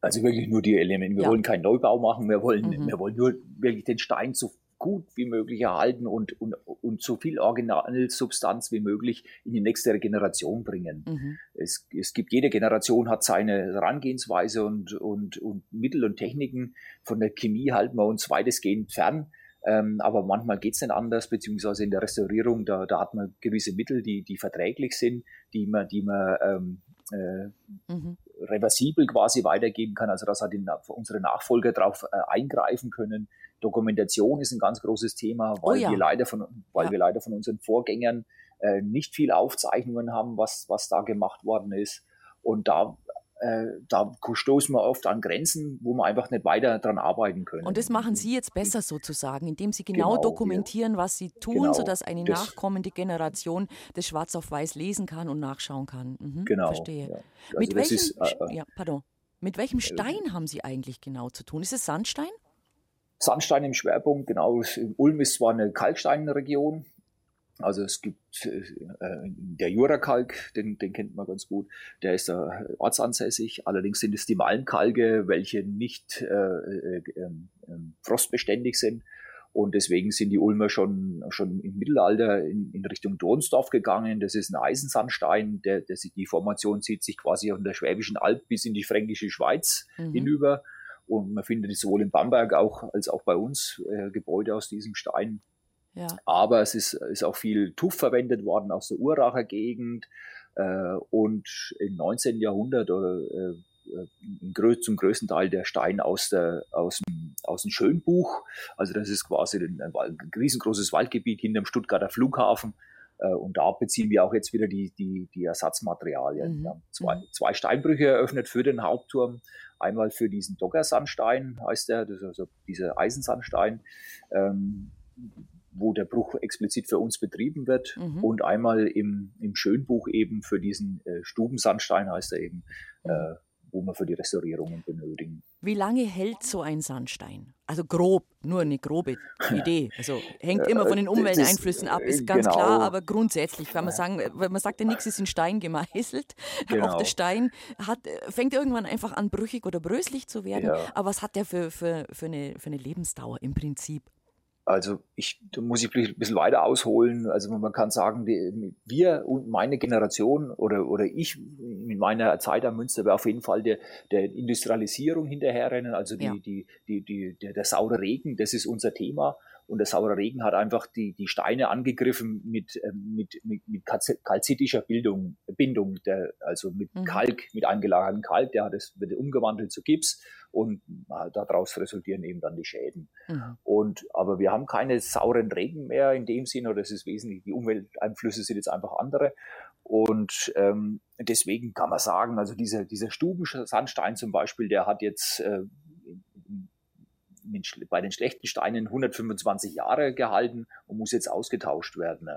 Also wirklich nur die Elemente. Wir ja. wollen keinen Neubau machen, wir wollen, mhm. wir wollen nur wirklich den Stein so gut wie möglich erhalten und, und, und so viel Originalsubstanz wie möglich in die nächste Generation bringen. Mhm. Es, es gibt, jede Generation hat seine Herangehensweise und, und, und Mittel und Techniken. Von der Chemie halten wir uns weitestgehend fern. Ähm, aber manchmal geht es nicht anders, beziehungsweise in der Restaurierung, da, da hat man gewisse Mittel, die, die verträglich sind, die man, die man ähm, äh, mhm. reversibel quasi weitergeben kann, also dass halt unsere Nachfolger darauf äh, eingreifen können. Dokumentation ist ein ganz großes Thema, oh weil, oh ja. wir, leider von, weil ja. wir leider von unseren Vorgängern äh, nicht viel Aufzeichnungen haben, was, was da gemacht worden ist. Und da äh, da stoßen wir oft an Grenzen, wo wir einfach nicht weiter daran arbeiten können. Und das machen Sie jetzt besser sozusagen, indem Sie genau, genau dokumentieren, ja. was Sie tun, genau, sodass eine das, nachkommende Generation das schwarz auf weiß lesen kann und nachschauen kann. Mhm, genau. Verstehe. Ja. Also Mit welchem, ist, äh, ja, pardon. Mit welchem äh, Stein haben Sie eigentlich genau zu tun? Ist es Sandstein? Sandstein im Schwerpunkt, genau. Ulm ist zwar eine Kalksteinregion, also es gibt äh, der Jurakalk, den, den kennt man ganz gut, der ist da ortsansässig. Allerdings sind es die Malmkalke, welche nicht äh, äh, ähm, ähm, frostbeständig sind. Und deswegen sind die Ulmer schon, schon im Mittelalter in, in Richtung Donsdorf gegangen. Das ist ein Eisensandstein, der, der sich, die Formation zieht sich quasi von der Schwäbischen Alb bis in die fränkische Schweiz mhm. hinüber. Und man findet sowohl in Bamberg auch, als auch bei uns äh, Gebäude aus diesem Stein. Ja. Aber es ist, ist auch viel Tuff verwendet worden aus der Uracher Gegend äh, und im 19. Jahrhundert oder äh, äh zum größten Teil der Stein aus, der, aus, dem, aus dem Schönbuch. Also das ist quasi ein, ein riesengroßes Waldgebiet hinter dem Stuttgarter Flughafen. Äh, und da beziehen wir auch jetzt wieder die, die, die Ersatzmaterialien. Mhm. Wir haben zwei, mhm. zwei Steinbrüche eröffnet für den Hauptturm. Einmal für diesen Doggersandstein heißt der, also dieser Eisensandstein. Ähm, wo der Bruch explizit für uns betrieben wird mhm. und einmal im, im Schönbuch eben für diesen äh, Stubensandstein heißt er eben, mhm. äh, wo wir für die Restaurierungen benötigen. Wie lange hält so ein Sandstein? Also grob, nur eine grobe Idee. Also hängt immer von den Umwelteinflüssen ab, ist ganz genau. klar, aber grundsätzlich kann man sagen, weil man sagt ja nichts ist in Stein gemeißelt. Genau. Auch der Stein hat, fängt irgendwann einfach an brüchig oder bröslich zu werden. Ja. Aber was hat der für, für, für, eine, für eine Lebensdauer im Prinzip? Also ich, da muss ich ein bisschen weiter ausholen. Also man kann sagen, die, wir und meine Generation oder, oder ich in meiner Zeit am Münster wäre auf jeden Fall der, der Industrialisierung hinterherrennen. Also die, ja. die, die, die, der, der saure Regen, das ist unser Thema. Und der saure Regen hat einfach die, die Steine angegriffen mit, ähm, mit, mit, mit kalzitischer Bildung, Bindung, der, also mit mhm. Kalk, mit eingelagertem Kalk, der hat es wird umgewandelt zu Gips und daraus resultieren eben dann die Schäden. Mhm. Und, aber wir haben keine sauren Regen mehr in dem Sinne, oder es ist wesentlich, die Umwelteinflüsse sind jetzt einfach andere. Und ähm, deswegen kann man sagen, also dieser, dieser Stubensandstein zum Beispiel, der hat jetzt äh, bei den schlechten Steinen 125 Jahre gehalten und muss jetzt ausgetauscht werden.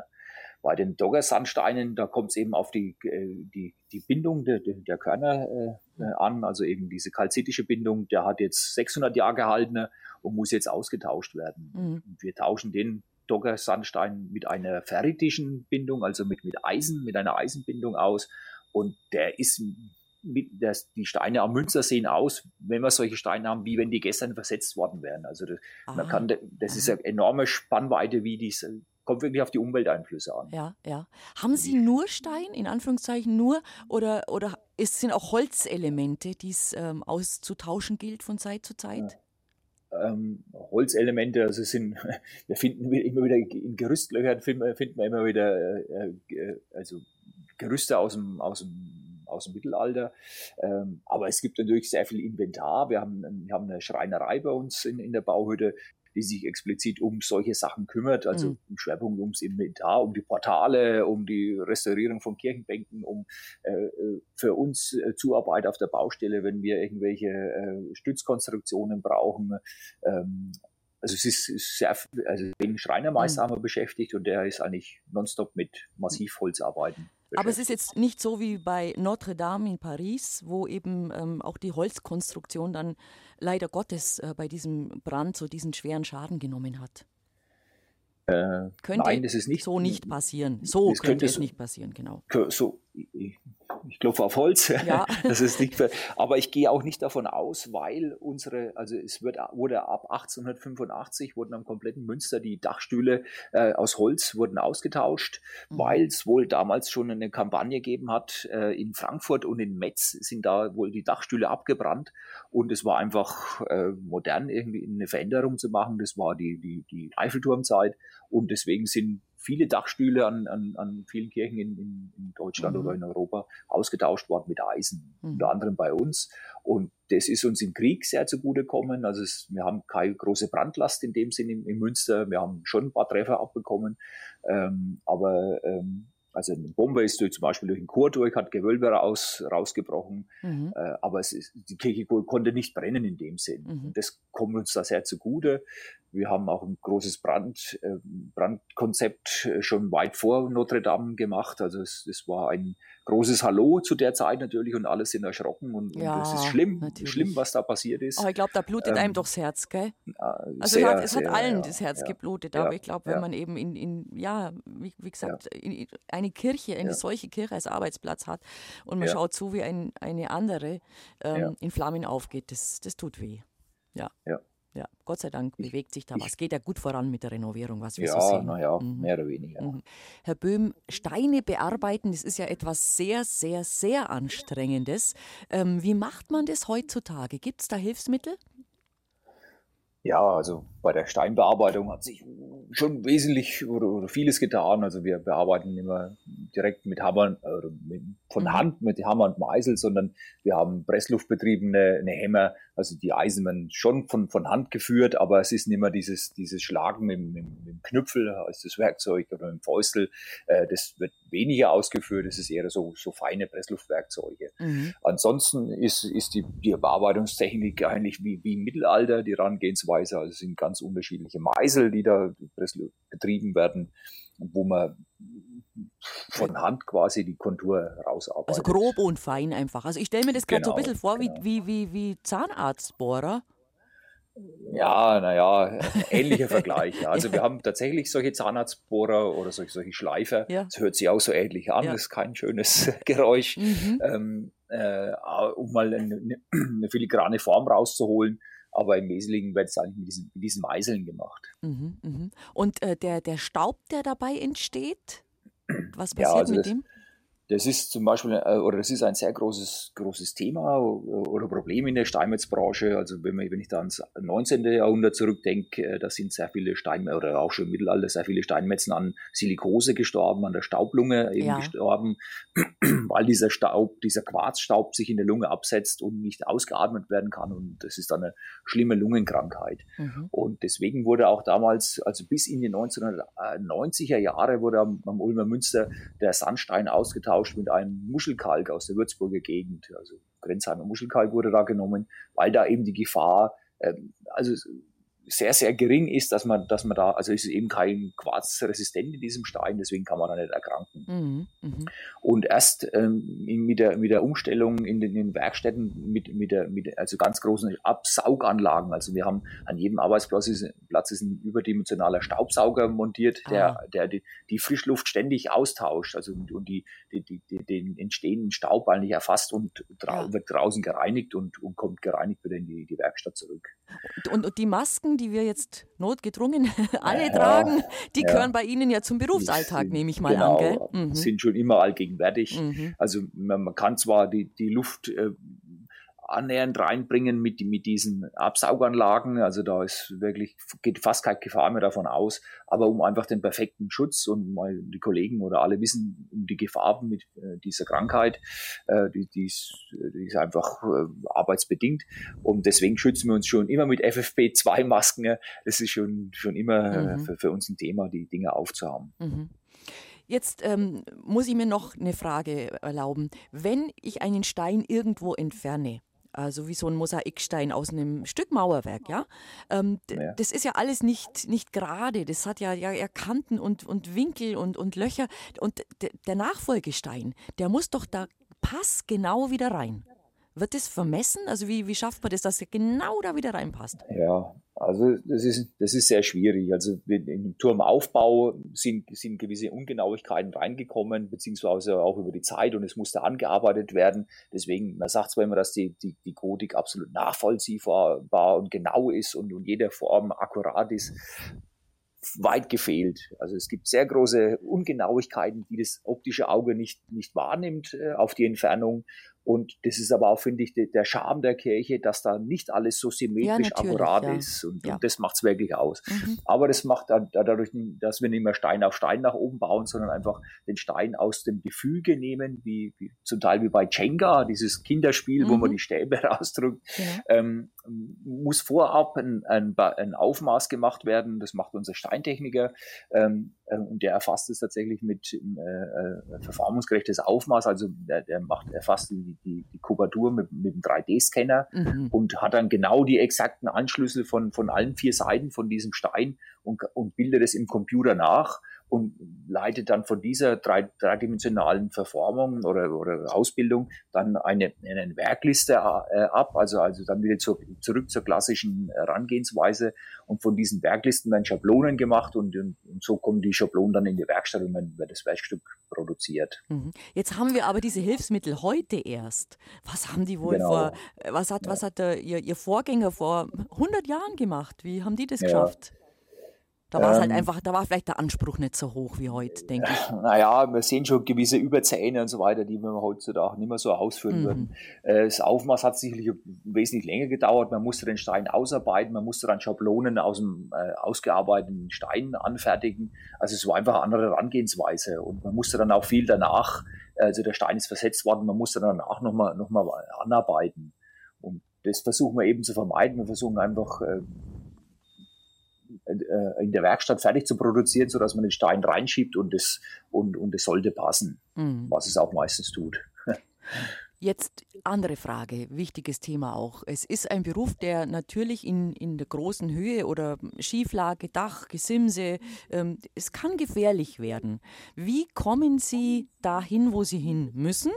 Bei den Dogger-Sandsteinen, da kommt es eben auf die, äh, die, die Bindung der, der Körner äh, äh, an, also eben diese kalzitische Bindung, der hat jetzt 600 Jahre gehalten und muss jetzt ausgetauscht werden. Mhm. Wir tauschen den Dogger-Sandstein mit einer ferritischen Bindung, also mit, mit Eisen, mit einer Eisenbindung aus. Und der ist mit, das, die Steine am Münster sehen aus, wenn wir solche Steine haben, wie wenn die gestern versetzt worden wären. Also das, man kann, das ist eine enorme Spannweite, wie dies kommt wirklich auf die Umwelteinflüsse an. Ja, ja. Haben Sie nur Stein, in Anführungszeichen nur, oder, oder es sind auch Holzelemente, die es ähm, auszutauschen gilt von Zeit zu Zeit? Ja. Ähm, Holzelemente, also sind, wir finden immer wieder in Gerüstlöchern finden, finden wir immer wieder äh, äh, also Gerüste aus dem, aus dem aus dem Mittelalter. Ähm, aber es gibt natürlich sehr viel Inventar. Wir haben, wir haben eine Schreinerei bei uns in, in der Bauhütte, die sich explizit um solche Sachen kümmert, also mhm. im Schwerpunkt ums Inventar, um die Portale, um die Restaurierung von Kirchenbänken, um äh, äh für uns äh, Zuarbeit auf der Baustelle, wenn wir irgendwelche äh, Stützkonstruktionen brauchen. Ähm, also es ist, sehr, also den Schreinermeister mhm. haben wir beschäftigt und der ist eigentlich nonstop mit Massivholzarbeiten. Aber es ist jetzt nicht so wie bei Notre Dame in Paris, wo eben ähm, auch die Holzkonstruktion dann leider Gottes äh, bei diesem Brand so diesen schweren Schaden genommen hat. Äh, könnte nein, das ist nicht so nicht passieren. So könnte, könnte es nicht passieren, genau. So, ich klopfe auf Holz. Ja. das ist nicht für, aber ich gehe auch nicht davon aus, weil unsere, also es wird, wurde ab 1885 wurden am kompletten Münster die Dachstühle äh, aus Holz wurden ausgetauscht, mhm. weil es wohl damals schon eine Kampagne gegeben hat. Äh, in Frankfurt und in Metz sind da wohl die Dachstühle abgebrannt und es war einfach äh, modern, irgendwie eine Veränderung zu machen. Das war die, die, die Eiffelturmzeit und deswegen sind viele Dachstühle an, an, an vielen Kirchen in, in, in Deutschland mhm. oder in Europa ausgetauscht worden mit Eisen, mhm. unter anderem bei uns. Und das ist uns im Krieg sehr zugutekommen. Also es, wir haben keine große Brandlast in dem Sinn in, in Münster. Wir haben schon ein paar Treffer abbekommen. Ähm, aber ähm, also eine Bombe ist durch, zum Beispiel durch den Chor durch, hat Gewölbe raus, rausgebrochen, mhm. äh, aber ist, die Kirche konnte nicht brennen in dem Sinn. Mhm. Und das kommt uns da sehr zugute. Wir haben auch ein großes Brand, äh, Brandkonzept äh, schon weit vor Notre Dame gemacht. Also es, es war ein großes Hallo zu der Zeit natürlich und alle sind erschrocken und, ja, es ist schlimm, natürlich. schlimm, was da passiert ist. Aber ich glaube, da blutet ähm, einem doch das Herz, gell? Also sehr, es, hat, es sehr, hat, allen ja, das Herz ja, geblutet, aber ich glaube, wenn man eben in, in ja, wie, wie gesagt, in eine Kirche, eine solche Kirche als Arbeitsplatz hat und man schaut zu, wie ein, eine andere ähm, in Flammen aufgeht, das, das tut weh. Ja. ja. Ja, Gott sei Dank bewegt sich da ich, was. Geht ja gut voran mit der Renovierung, was wir ja, so sehen. Naja, mhm. mehr oder weniger. Mhm. Herr Böhm, Steine bearbeiten, das ist ja etwas sehr, sehr, sehr Anstrengendes. Ähm, wie macht man das heutzutage? Gibt es da Hilfsmittel? Ja, also bei der Steinbearbeitung hat sich schon wesentlich oder, oder vieles getan. Also wir bearbeiten immer direkt mit Hammer, äh, mit, von mhm. Hand mit Hammer und Meißel, sondern wir haben pressluftbetriebene eine Hämmer, also die Eisen werden schon von, von Hand geführt, aber es ist nicht mehr dieses, dieses Schlagen mit, mit, mit dem Knüpfel als das Werkzeug oder mit dem Fäustel. Äh, das wird weniger ausgeführt, es ist eher so, so feine Pressluftwerkzeuge. Mhm. Ansonsten ist, ist die, die Bearbeitungstechnik eigentlich wie, wie im Mittelalter, die Herangehensweise, also sind ganz unterschiedliche Meißel, die da betrieben werden, wo man von Hand quasi die Kontur rausarbeitet. Also grob und fein einfach. Also ich stelle mir das gerade genau, so ein genau, bisschen vor genau. wie, wie, wie Zahnarztbohrer. Ja, naja, ähnlicher Vergleich. Ja. Also wir haben tatsächlich solche Zahnarztbohrer oder solche, solche Schleifer. Ja. Das hört sich auch so ähnlich an. Das ist kein schönes Geräusch. Mhm. Ähm, äh, um mal eine, eine, filigrane Form rauszuholen. Aber im Wesentlichen wird es eigentlich mit diesen, mit diesen Meißeln gemacht. Mhm, mh. Und äh, der, der Staub, der dabei entsteht, was passiert ja, also mit das, dem? Das ist zum Beispiel, äh, oder das ist ein sehr großes, großes Thema oder Problem in der Steinmetzbranche. Also wenn, man, wenn ich da ans 19. Jahrhundert zurückdenke, äh, da sind sehr viele Steinmetzer, oder auch schon im Mittelalter, sehr viele Steinmetzen an Silikose gestorben, an der Staublunge eben ja. gestorben, weil dieser Staub, dieser Quarzstaub sich in der Lunge absetzt und nicht ausgeatmet werden kann. Und das ist dann eine schlimme Lungenkrankheit. Mhm. Und deswegen wurde auch damals, also bis in die 1990er Jahre, wurde am, am Ulmer Münster der Sandstein ausgetauscht ausgetauscht mit einem Muschelkalk aus der Würzburger Gegend. Also Grenzheimer Muschelkalk wurde da genommen, weil da eben die Gefahr, ähm, also sehr, sehr gering ist, dass man, dass man da, also ist es eben kein Quarzresistent in diesem Stein, deswegen kann man da nicht erkranken. Mhm, mh. Und erst ähm, mit, der, mit der Umstellung in den, in den Werkstätten, mit, mit der, mit, also ganz großen Absauganlagen, also wir haben an jedem Arbeitsplatz ist, Platz ist ein überdimensionaler Staubsauger montiert, der, ah. der die, die, Frischluft ständig austauscht, also und, und die, die, die, den entstehenden Staub eigentlich erfasst und drau ja. wird draußen gereinigt und, und kommt gereinigt wieder in die, die Werkstatt zurück. Und, und die Masken, die wir jetzt notgedrungen alle ja, tragen, die ja. gehören bei Ihnen ja zum Berufsalltag, sind, nehme ich mal genau, an. Gell? Mhm. Sind schon immer allgegenwärtig. Mhm. Also man, man, kann zwar die, die Luft äh, annähernd reinbringen mit, mit diesen Absauganlagen. Also da ist wirklich, geht fast keine Gefahr mehr davon aus. Aber um einfach den perfekten Schutz und mal die Kollegen oder alle wissen um die Gefahr mit äh, dieser Krankheit, äh, die, die, ist, die ist einfach äh, arbeitsbedingt. Und deswegen schützen wir uns schon immer mit FFP2-Masken. Das ist schon, schon immer äh, mhm. für, für uns ein Thema, die Dinge aufzuhaben. Mhm. Jetzt ähm, muss ich mir noch eine Frage erlauben. Wenn ich einen Stein irgendwo entferne, also wie so ein Mosaikstein aus einem Stück Mauerwerk, ja. Ähm, ja. Das ist ja alles nicht, nicht gerade, das hat ja, ja, ja Kanten und, und Winkel und, und Löcher. Und der Nachfolgestein, der muss doch da passgenau wieder rein. Wird das vermessen? Also wie, wie schafft man das, dass er genau da wieder reinpasst? Ja, also das ist, das ist sehr schwierig. Also im Turmaufbau sind, sind gewisse Ungenauigkeiten reingekommen, beziehungsweise auch über die Zeit und es musste angearbeitet werden. Deswegen, man sagt zwar immer, dass die, die, die Gotik absolut nachvollziehbar und genau ist und, und jeder Form akkurat ist weit gefehlt. Also es gibt sehr große Ungenauigkeiten, die das optische Auge nicht, nicht wahrnimmt äh, auf die Entfernung. Und das ist aber auch, finde ich, der Charme der Kirche, dass da nicht alles so symmetrisch ja, akkurat ja. ist. Und, ja. und das macht es wirklich aus. Mhm. Aber das macht dadurch, dass wir nicht mehr Stein auf Stein nach oben bauen, sondern einfach den Stein aus dem Gefüge nehmen, wie, wie zum Teil wie bei Jenga, dieses Kinderspiel, mhm. wo man mhm. die Stäbe rausdrückt, ähm, muss vorab ein, ein, ein, Aufmaß gemacht werden. Das macht unser Steintechniker. Ähm, äh, und der erfasst es tatsächlich mit äh, äh, verformungsgerechtes Aufmaß. Also der, der macht, erfasst die, die, die Kubatur mit, mit dem 3D-Scanner mhm. und hat dann genau die exakten Anschlüsse von, von allen vier Seiten von diesem Stein und, und bildet es im Computer nach und leitet dann von dieser drei, dreidimensionalen Verformung oder, oder Ausbildung dann eine, eine Werkliste äh, ab, also, also dann wieder zur, zurück zur klassischen Herangehensweise und von diesen Werklisten werden Schablonen gemacht und, und, und so kommen die Schablonen dann in die Werkstatt und dann wird das Werkstück produziert. Mhm. Jetzt haben wir aber diese Hilfsmittel heute erst. Was haben die wohl genau. vor, was hat, ja. was hat der, ihr, ihr Vorgänger vor 100 Jahren gemacht? Wie haben die das ja. geschafft? Da war es halt ähm, einfach, da war vielleicht der Anspruch nicht so hoch wie heute, denke ich. Naja, wir sehen schon gewisse Überzähne und so weiter, die wir heutzutage nicht mehr so ausführen mhm. würden. Äh, das Aufmaß hat sicherlich wesentlich länger gedauert. Man musste den Stein ausarbeiten, man musste dann Schablonen aus dem äh, ausgearbeiteten Stein anfertigen. Also es war einfach eine andere Herangehensweise und man musste dann auch viel danach, also der Stein ist versetzt worden, man musste danach nochmal noch mal anarbeiten. Und das versuchen wir eben zu vermeiden. Wir versuchen einfach äh, äh, in der Werkstatt fertig zu produzieren, sodass man den Stein reinschiebt und es und, und es sollte passen, mhm. was es auch meistens tut. Jetzt andere Frage, wichtiges Thema auch. Es ist ein Beruf, der natürlich in, in der großen Höhe oder Schieflage, Dach, Gesimse, ähm, es kann gefährlich werden. Wie kommen Sie dahin, wo Sie hin müssen?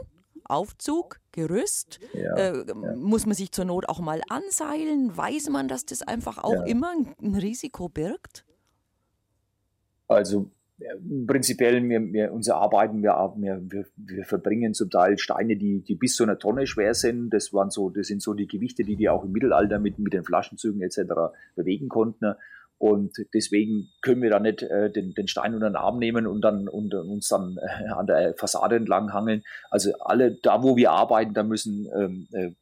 Aufzug, Gerüst? Ja, äh, ja. Muss man sich zur Not auch mal anseilen? Weiß man, dass das einfach auch ja. immer ein Risiko birgt? Also prinzipiell, wir, wir, unser Arbeiten, wir, wir, wir verbringen zum Teil Steine, die, die bis zu einer Tonne schwer sind. Das waren so, das sind so die Gewichte, die die auch im Mittelalter mit, mit den Flaschenzügen etc. bewegen konnten. Und deswegen können wir da nicht äh, den, den Stein unter den Arm nehmen und dann und, uns dann äh, an der Fassade entlang hangeln. Also alle, da wo wir arbeiten, da müssen ähm, äh,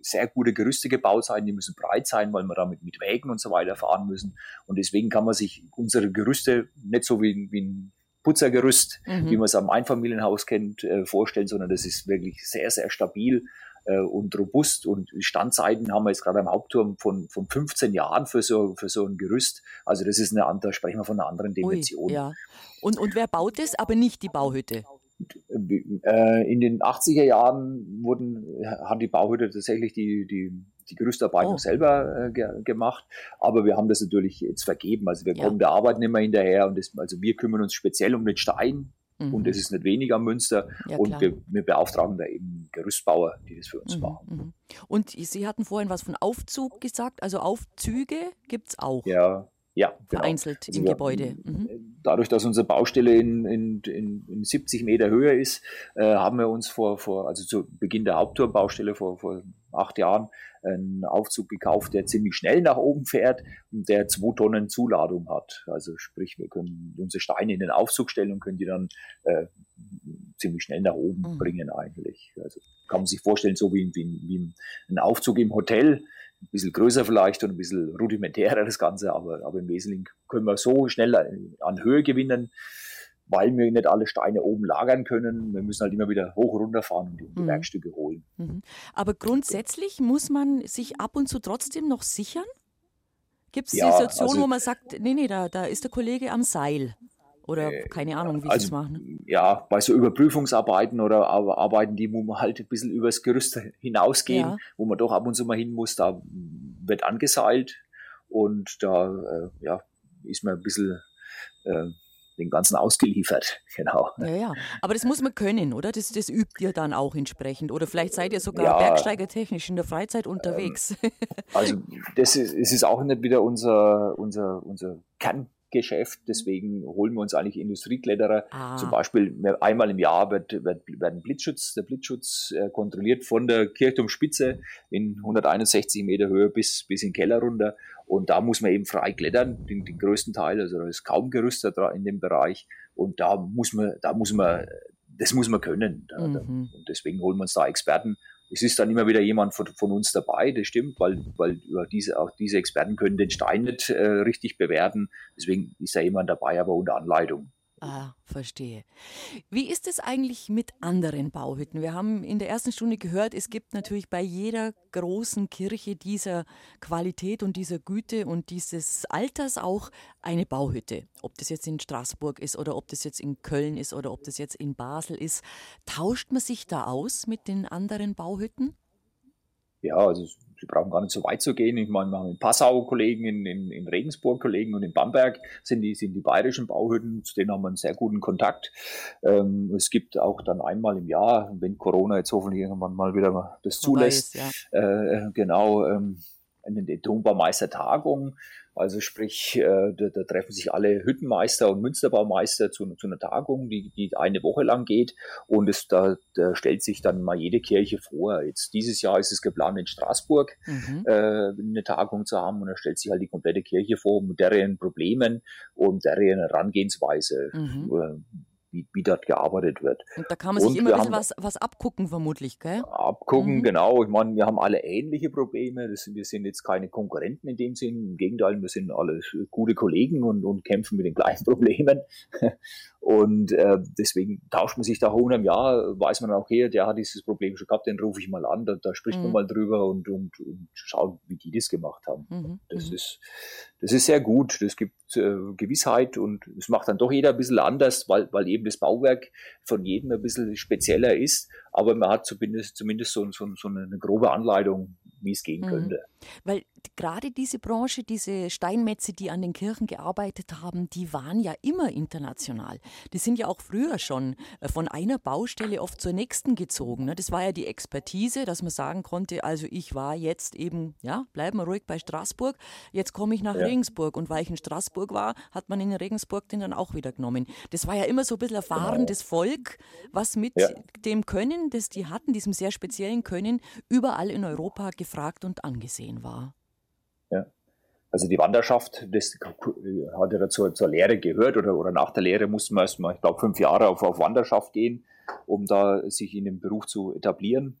sehr gute Gerüste gebaut sein, die müssen breit sein, weil wir damit mit Wägen und so weiter fahren müssen. Und deswegen kann man sich unsere Gerüste nicht so wie, wie ein Putzergerüst, mhm. wie man es am Einfamilienhaus kennt, äh, vorstellen, sondern das ist wirklich sehr, sehr stabil äh, und robust. Und Standzeiten haben wir jetzt gerade am Hauptturm von, von 15 Jahren für so, für so ein Gerüst. Also das ist eine andere, sprechen wir von einer anderen Dimension. Ui, ja. und, und wer baut das, aber nicht die Bauhütte? Äh, in den 80er Jahren wurden, haben die Bauhütte tatsächlich die, die, die Gerüstarbeitung oh. selber äh, ge gemacht, aber wir haben das natürlich jetzt vergeben. Also wir ja. kommen der Arbeit nicht mehr hinterher und das, also wir kümmern uns speziell um den Stein, Mhm. Und es ist nicht weniger Münster. Ja, und wir, wir, beauftragen da eben Gerüstbauer, die das für uns mhm. machen. Mhm. Und Sie hatten vorhin was von Aufzug gesagt. Also Aufzüge gibt es auch. Ja, ja, genau. vereinzelt also im wir, Gebäude. Mhm. Dadurch, dass unsere Baustelle in, in, in, in 70 Meter Höhe ist, äh, haben wir uns vor, vor, also zu Beginn der Hauptturmbaustelle vor, vor acht Jahren einen Aufzug gekauft, der ziemlich schnell nach oben fährt und der zwei Tonnen Zuladung hat. Also sprich, wir können unsere Steine in den Aufzug stellen und können die dann äh, ziemlich schnell nach oben mhm. bringen eigentlich. Also kann man sich vorstellen, so wie, wie, wie ein Aufzug im Hotel, ein bisschen größer vielleicht und ein bisschen rudimentärer das Ganze, aber, aber im Wesentlichen können wir so schnell an Höhe gewinnen, weil wir nicht alle Steine oben lagern können. Wir müssen halt immer wieder hoch runterfahren und die, mhm. Werkstücke holen. Mhm. Aber grundsätzlich muss man sich ab und zu trotzdem noch sichern? Gibt es ja, Situationen, also, wo man sagt, nee, nee, da, da ist der Kollege am Seil? Oder äh, keine Ahnung, wie also, sie es machen. Ja, bei so Überprüfungsarbeiten oder Arbeiten, die wo man halt ein bisschen übers Gerüst hinausgehen, ja. wo man doch ab und zu mal hin muss, da wird angeseilt und da äh, ja, ist man ein bisschen äh, den Ganzen ausgeliefert. Genau. Ja, ja. Aber das muss man können, oder? Das, das übt ihr dann auch entsprechend. Oder vielleicht seid ihr sogar ja, bergsteigertechnisch in der Freizeit unterwegs. Ähm, also das ist, es ist auch nicht wieder unser, unser, unser Kern. Geschäft. Deswegen holen wir uns eigentlich Industriekletterer. Ah. Zum Beispiel einmal im Jahr wird, wird, werden Blitzschutz, der Blitzschutz äh, kontrolliert von der Kirchturmspitze in 161 Meter Höhe bis, bis in den Keller runter. Und da muss man eben frei klettern, den, den größten Teil. Also da ist kaum Gerüst in dem Bereich. Und da muss man, da muss man, das muss man können. Da, mhm. Und deswegen holen wir uns da Experten es ist dann immer wieder jemand von, von, uns dabei, das stimmt, weil, weil diese, auch diese Experten können den Stein nicht äh, richtig bewerten. Deswegen ist da jemand dabei, aber unter Anleitung. Ah, verstehe. Wie ist es eigentlich mit anderen Bauhütten? Wir haben in der ersten Stunde gehört, es gibt natürlich bei jeder großen Kirche dieser Qualität und dieser Güte und dieses Alters auch eine Bauhütte. Ob das jetzt in Straßburg ist oder ob das jetzt in Köln ist oder ob das jetzt in Basel ist. Tauscht man sich da aus mit den anderen Bauhütten? Ja, also Sie brauchen gar nicht so weit zu gehen. Ich meine, wir haben in Passau Kollegen, in, in, in Regensburg Kollegen und in Bamberg sind die, sind die bayerischen Bauhütten, zu denen haben wir einen sehr guten Kontakt. Ähm, es gibt auch dann einmal im Jahr, wenn Corona jetzt hoffentlich irgendwann mal wieder das zulässt, ist, ja. äh, genau, ähm, eine Tonbaumeistertagung. Also sprich, äh, da, da, treffen sich alle Hüttenmeister und Münsterbaumeister zu, zu einer Tagung, die, die eine Woche lang geht. Und es, da, da stellt sich dann mal jede Kirche vor. Jetzt dieses Jahr ist es geplant, in Straßburg mhm. äh, eine Tagung zu haben. Und da stellt sich halt die komplette Kirche vor mit deren Problemen und deren Herangehensweise. Mhm. Wie, wie dort gearbeitet wird. Und da kann man sich immer ein bisschen was, was abgucken, vermutlich, gell? Abgucken, mhm. genau. Ich meine, wir haben alle ähnliche Probleme. Das wir sind jetzt keine Konkurrenten in dem Sinn. Im Gegenteil, wir sind alle gute Kollegen und, und kämpfen mit den gleichen Problemen. Und äh, deswegen tauscht man sich da hoch im Jahr, weiß man auch, okay, der hat dieses Problem schon gehabt, den rufe ich mal an, da, da spricht mhm. man mal drüber und, und, und schaut, wie die das gemacht haben. Mhm. Das, mhm. ist, das ist sehr gut, das gibt äh, Gewissheit und es macht dann doch jeder ein bisschen anders, weil, weil eben das Bauwerk von jedem ein bisschen spezieller ist, aber man hat zumindest, zumindest so, so, so eine grobe Anleitung, wie es gehen mhm. könnte. Weil gerade diese Branche, diese Steinmetze, die an den Kirchen gearbeitet haben, die waren ja immer international. Die sind ja auch früher schon äh, von einer Baustelle oft zur nächsten gezogen. Ne? Das war ja die Expertise, dass man sagen konnte, also ich war jetzt eben, ja, bleiben wir ruhig bei Straßburg, jetzt komme ich nach ja. Regensburg. Und weil ich in Straßburg war, hat man in Regensburg den dann auch wieder genommen. Das war ja immer so ein bisschen erfahrenes genau. Volk, was mit ja. dem Können, das die hatten, diesem sehr speziellen Können, überall in Europa gefragt und angesehen war. Ja. Also die Wanderschaft, das hat ja dazu zur Lehre gehört oder, oder nach der Lehre mussten wir erstmal, ich glaube, fünf Jahre auf, auf Wanderschaft gehen, um da sich in dem Beruf zu etablieren.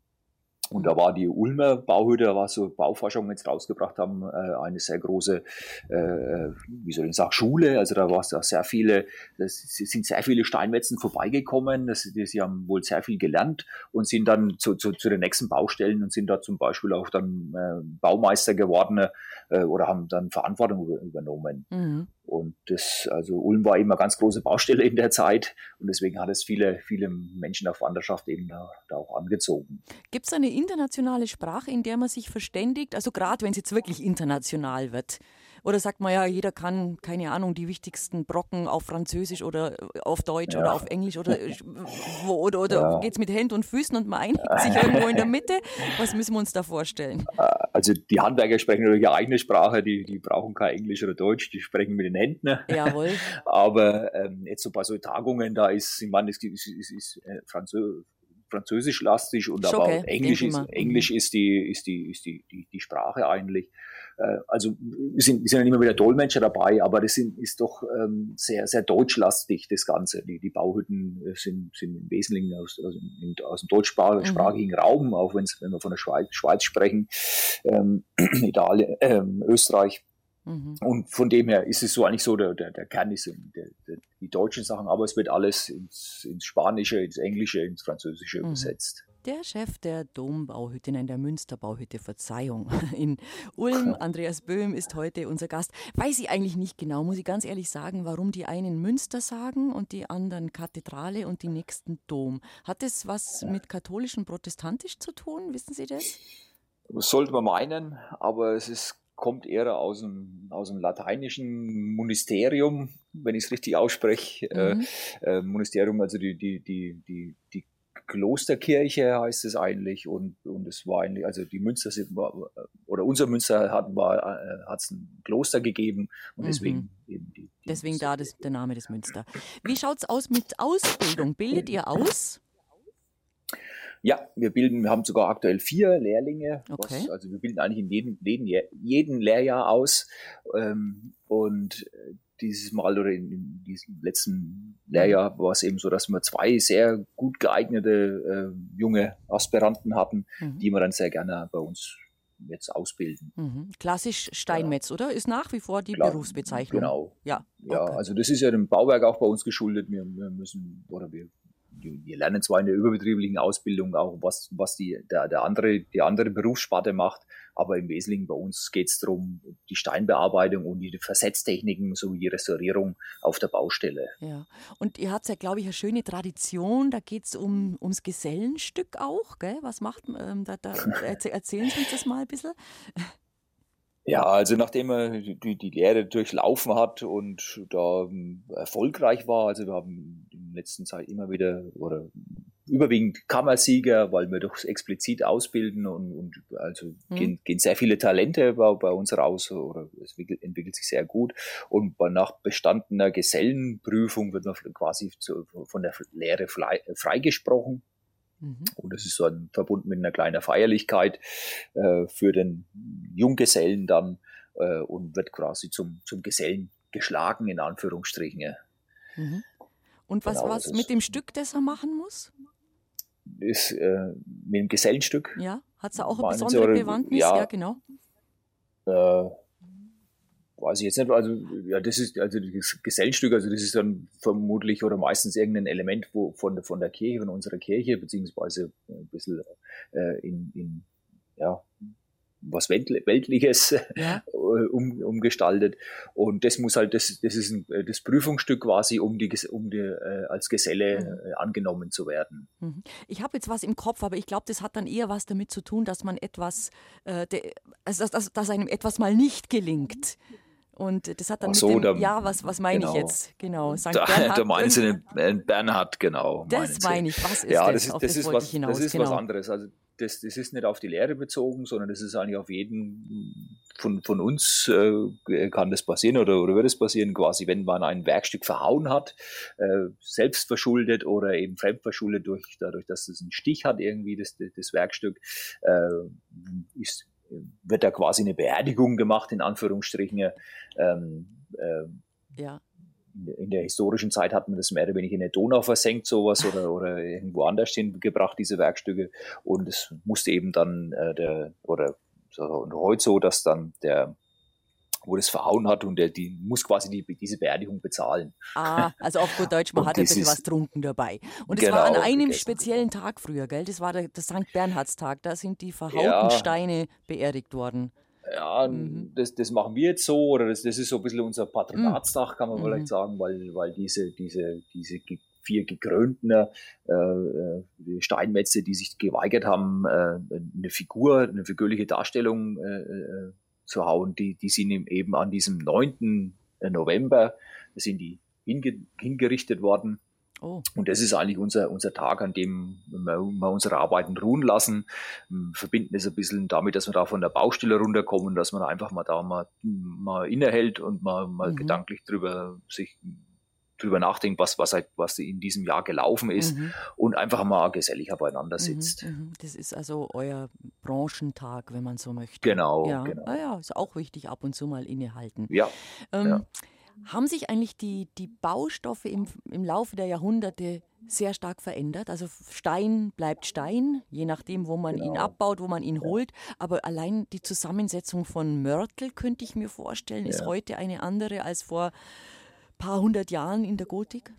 Und da war die Ulmer Bauhütte, was so Bauforschung jetzt rausgebracht haben, äh, eine sehr große, äh, wie soll ich sagen, Schule. Also da war es sehr viele, es sind sehr viele Steinmetzen vorbeigekommen. Das, die, sie haben wohl sehr viel gelernt und sind dann zu, zu, zu den nächsten Baustellen und sind da zum Beispiel auch dann äh, Baumeister geworden oder haben dann Verantwortung übernommen. Mhm. Und das, also Ulm war immer ganz große Baustelle in der Zeit und deswegen hat es viele, viele Menschen auf Wanderschaft eben da, da auch angezogen. Gibt es eine internationale Sprache, in der man sich verständigt? Also gerade wenn es jetzt wirklich international wird. Oder sagt man ja, jeder kann, keine Ahnung, die wichtigsten Brocken auf Französisch oder äh, auf Deutsch ja. oder auf Englisch oder, äh, oder, oder ja. geht es mit Händen und Füßen und man einigt sich irgendwo in der Mitte? Was müssen wir uns da vorstellen? Äh, also die Handwerker sprechen natürlich ihre eigene Sprache, die, die brauchen kein Englisch oder Deutsch, die sprechen mit den Händen. Jawohl. Aber ähm, jetzt so bei so Tagungen, da ist, ich meine, es ist, ist, ist Französisch französisch lastig und Schocke, aber Englisch ist, Englisch mhm. ist die, ist die, ist die, die, die Sprache eigentlich. Äh, also sind, sind ja immer wieder Dolmetscher dabei, aber das sind, ist doch ähm, sehr, sehr deutschlastig, das Ganze. Die, die Bauhütten äh, sind, sind im Wesentlichen aus, aus, aus dem deutschsprachigen mhm. Raum, auch wenn wir von der Schweiz, Schweiz sprechen, ähm, Italien, ähm, Österreich. Mhm. Und von dem her ist es so eigentlich so, der, der, der Kern ist der, der, die deutschen Sachen, aber es wird alles ins, ins Spanische, ins Englische, ins Französische mhm. übersetzt. Der Chef der Dombauhütte, nein, der Münsterbauhütte, Verzeihung, in Ulm, Andreas Böhm, ist heute unser Gast. Weiß ich eigentlich nicht genau, muss ich ganz ehrlich sagen, warum die einen Münster sagen und die anderen Kathedrale und die nächsten Dom. Hat das was mit katholisch und protestantisch zu tun? Wissen Sie das? Das sollte man meinen, aber es ist kommt eher aus dem, aus dem lateinischen Ministerium, wenn ich es richtig ausspreche. Äh, mhm. Äh, äh, Ministerium, also die, die, die, die, die Klosterkirche heißt es eigentlich und, und es war eigentlich, also die Münster sind, oder unser Münster hat äh, es ein Kloster gegeben und deswegen mhm. eben die. die deswegen da das, der Name des Münster. Wie schaut es aus mit Ausbildung? Bildet ihr aus? Ja, wir bilden, wir haben sogar aktuell vier Lehrlinge. Okay. Was, also wir bilden eigentlich in jedem, jedem, jeden Lehrjahr aus. Ähm, und äh, dieses Mal oder in, in, diesem letzten Lehrjahr war es eben so, dass wir zwei sehr gut geeignete äh, junge Aspiranten hatten, mhm. die wir dann sehr gerne bei uns jetzt ausbilden. Mhm. Klassisch Steinmetz, ja. oder? Ist nach wie vor die Klar, Berufsbezeichnung. Genau. Ja. Ja, okay. also das ist ja dem Bauwerk auch bei uns geschuldet. Wir, wir müssen oder wir wir lernen zwar in der überbetrieblichen Ausbildung auch, was, was die, der, der andere, die andere Berufssparte macht, aber im Wesentlichen bei uns geht es darum, die Steinbearbeitung und die Versetztechniken sowie die Restaurierung auf der Baustelle. Ja, und ihr habt ja, glaube ich, eine schöne Tradition, da geht es um, ums Gesellenstück auch, gell? Was macht, ähm, da, da, erzählen Sie uns das mal ein bisschen. Ja, also nachdem er die, die Lehre durchlaufen hat und da ähm, erfolgreich war, also wir haben in der letzten Zeit immer wieder oder überwiegend Kammersieger, weil wir doch explizit ausbilden und, und also mhm. gehen, gehen sehr viele Talente bei, bei uns raus oder es entwickelt, sich sehr gut und nach bestandener Gesellenprüfung wird man quasi zu, von der Lehre frei, freigesprochen Mhm. Und das ist so ein, verbunden mit einer kleinen Feierlichkeit äh, für den Junggesellen dann äh, und wird quasi zum, zum Gesellen geschlagen, in Anführungsstrichen. Mhm. Und was, genau, was mit dem Stück, das er machen muss? Ist, äh, mit dem Gesellenstück. Ja, hat es auch eine besondere Bewandtnis? Ja, ja genau. Äh, weiß ich jetzt nicht, also ja, das ist also das Gesellenstück, also das ist dann vermutlich oder meistens irgendein Element wo, von, von der Kirche, von unserer Kirche, beziehungsweise ein bisschen äh, in, in ja, was Weltliches ja. um, umgestaltet. Und das muss halt, das, das ist ein, das Prüfungsstück quasi, um, die, um die, äh, als Geselle mhm. äh, angenommen zu werden. Mhm. Ich habe jetzt was im Kopf, aber ich glaube, das hat dann eher was damit zu tun, dass man etwas, äh, de, also dass, dass, dass einem etwas mal nicht gelingt. Und das hat dann so, mit dem, da, ja, was, was meine genau. ich jetzt? Genau, St. Da, Bernhard. Da meinen Sie den Bernhard, genau. Das meine ich, was ist ja, das? Ist, das, das, ist, was, hinaus, das ist genau. was anderes. Also das, das ist nicht auf die Lehre bezogen, sondern das ist eigentlich auf jeden von, von uns äh, kann das passieren oder, oder wird es passieren, quasi, wenn man ein Werkstück verhauen hat, äh, selbst verschuldet oder eben fremdverschuldet durch, dadurch, dass es einen Stich hat, irgendwie das, das Werkstück, äh, ist, wird da quasi eine Beerdigung gemacht, in Anführungsstrichen. Ähm, äh, ja. In der historischen Zeit hat man das mehr oder weniger in der Donau versenkt, sowas, oder, oder irgendwo anders hingebracht, diese Werkstücke. Und es musste eben dann äh, der, oder so, und heute so, dass dann der wo das verhauen hat und der die muss quasi die, diese Beerdigung bezahlen. Ah, also auf gut Deutsch, man hat ein bisschen was trunken dabei. Und es genau, war an einem gegessen. speziellen Tag früher, gell? Das war der, der St. Bernhardstag, da sind die verhauten ja. Steine beerdigt worden. Ja, mhm. das, das machen wir jetzt so, oder das, das ist so ein bisschen unser Patronatstag, kann man mhm. vielleicht sagen, weil, weil diese, diese, diese vier gekrönten äh, äh Steinmetze, die sich geweigert haben, äh, eine Figur, eine figürliche Darstellung äh, äh zu hauen. Die, die sind eben an diesem 9. November, sind die hinge, hingerichtet worden. Oh. Und das ist eigentlich unser, unser Tag, an dem wir, wir unsere Arbeiten ruhen lassen. Verbinden es ein bisschen damit, dass wir da von der Baustelle runterkommen, dass man einfach mal da mal, mal innehält und mal, mal mhm. gedanklich drüber sich drüber nachdenkt, was, was, halt, was in diesem Jahr gelaufen ist mhm. und einfach mal geselliger beieinander mhm, sitzt. Mhm, das ist also euer Branchentag, wenn man so möchte. Genau. Ja, genau. Ah ja ist auch wichtig, ab und zu mal innehalten. Ja. Ähm, ja. Haben sich eigentlich die, die Baustoffe im, im Laufe der Jahrhunderte sehr stark verändert. Also Stein bleibt Stein, je nachdem, wo man genau. ihn abbaut, wo man ihn holt. Aber allein die Zusammensetzung von Mörtel, könnte ich mir vorstellen, ja. ist heute eine andere als vor paar hundert Jahren in der Gotik.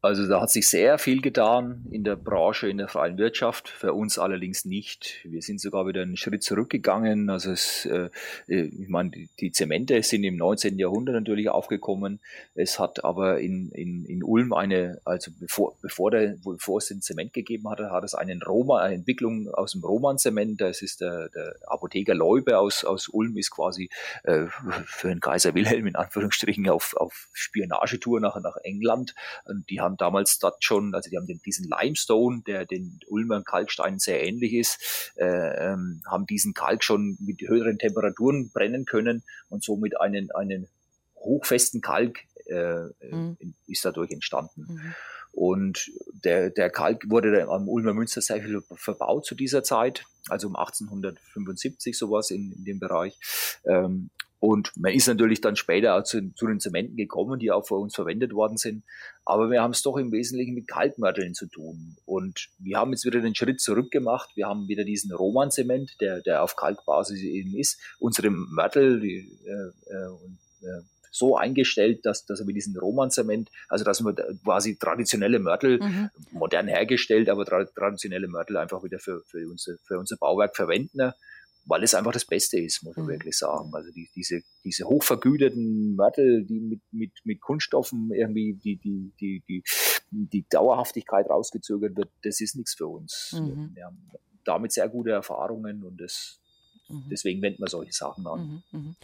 Also da hat sich sehr viel getan in der Branche, in der freien Wirtschaft, für uns allerdings nicht. Wir sind sogar wieder einen Schritt zurückgegangen. Also es, äh, äh ich meine, die, Zemente sind im 19. Jahrhundert natürlich aufgekommen. Es hat aber in, in, in Ulm eine, also bevor, bevor, der, bevor es den Zement gegeben hatte, hat es einen Roma, eine Entwicklung aus dem Roman-Zement. Das ist der, der Apotheker Leube aus, aus Ulm, ist quasi äh, für den Kaiser Wilhelm in Anführungsstrichen auf, auf Spionagetour nach, nach England. Und die haben damals dort schon, also die haben den, diesen Limestone, der den Ulmer Kalksteinen sehr ähnlich ist, äh, ähm, haben diesen Kalk schon mit höheren Temperaturen brennen können und somit einen, einen hochfesten Kalk äh, mhm. ist dadurch entstanden. Mhm. Und der, der Kalk wurde am Ulmer Münster sehr viel verbaut zu dieser Zeit, also um 1875 sowas in, in dem Bereich. Ähm, und man ist natürlich dann später auch zu, zu, den Zementen gekommen, die auch für uns verwendet worden sind. Aber wir haben es doch im Wesentlichen mit Kalkmörteln zu tun. Und wir haben jetzt wieder den Schritt zurück gemacht. Wir haben wieder diesen Roman-Zement, der, der auf Kalkbasis eben ist. Unsere Mörtel die, äh, äh, äh, so eingestellt, dass, dass wir mit diesem Roman-Zement, also dass wir quasi traditionelle Mörtel, mhm. modern hergestellt, aber tra traditionelle Mörtel einfach wieder für, für, unser, für unser Bauwerk verwenden weil es einfach das Beste ist, muss man mhm. wirklich sagen. Also die, diese, diese hochvergüteten Mörtel, die mit, mit, mit Kunststoffen irgendwie die, die, die, die, die Dauerhaftigkeit rausgezögert wird, das ist nichts für uns. Mhm. Wir haben damit sehr gute Erfahrungen und das, mhm. deswegen wenden wir solche Sachen an. Mhm, mhm.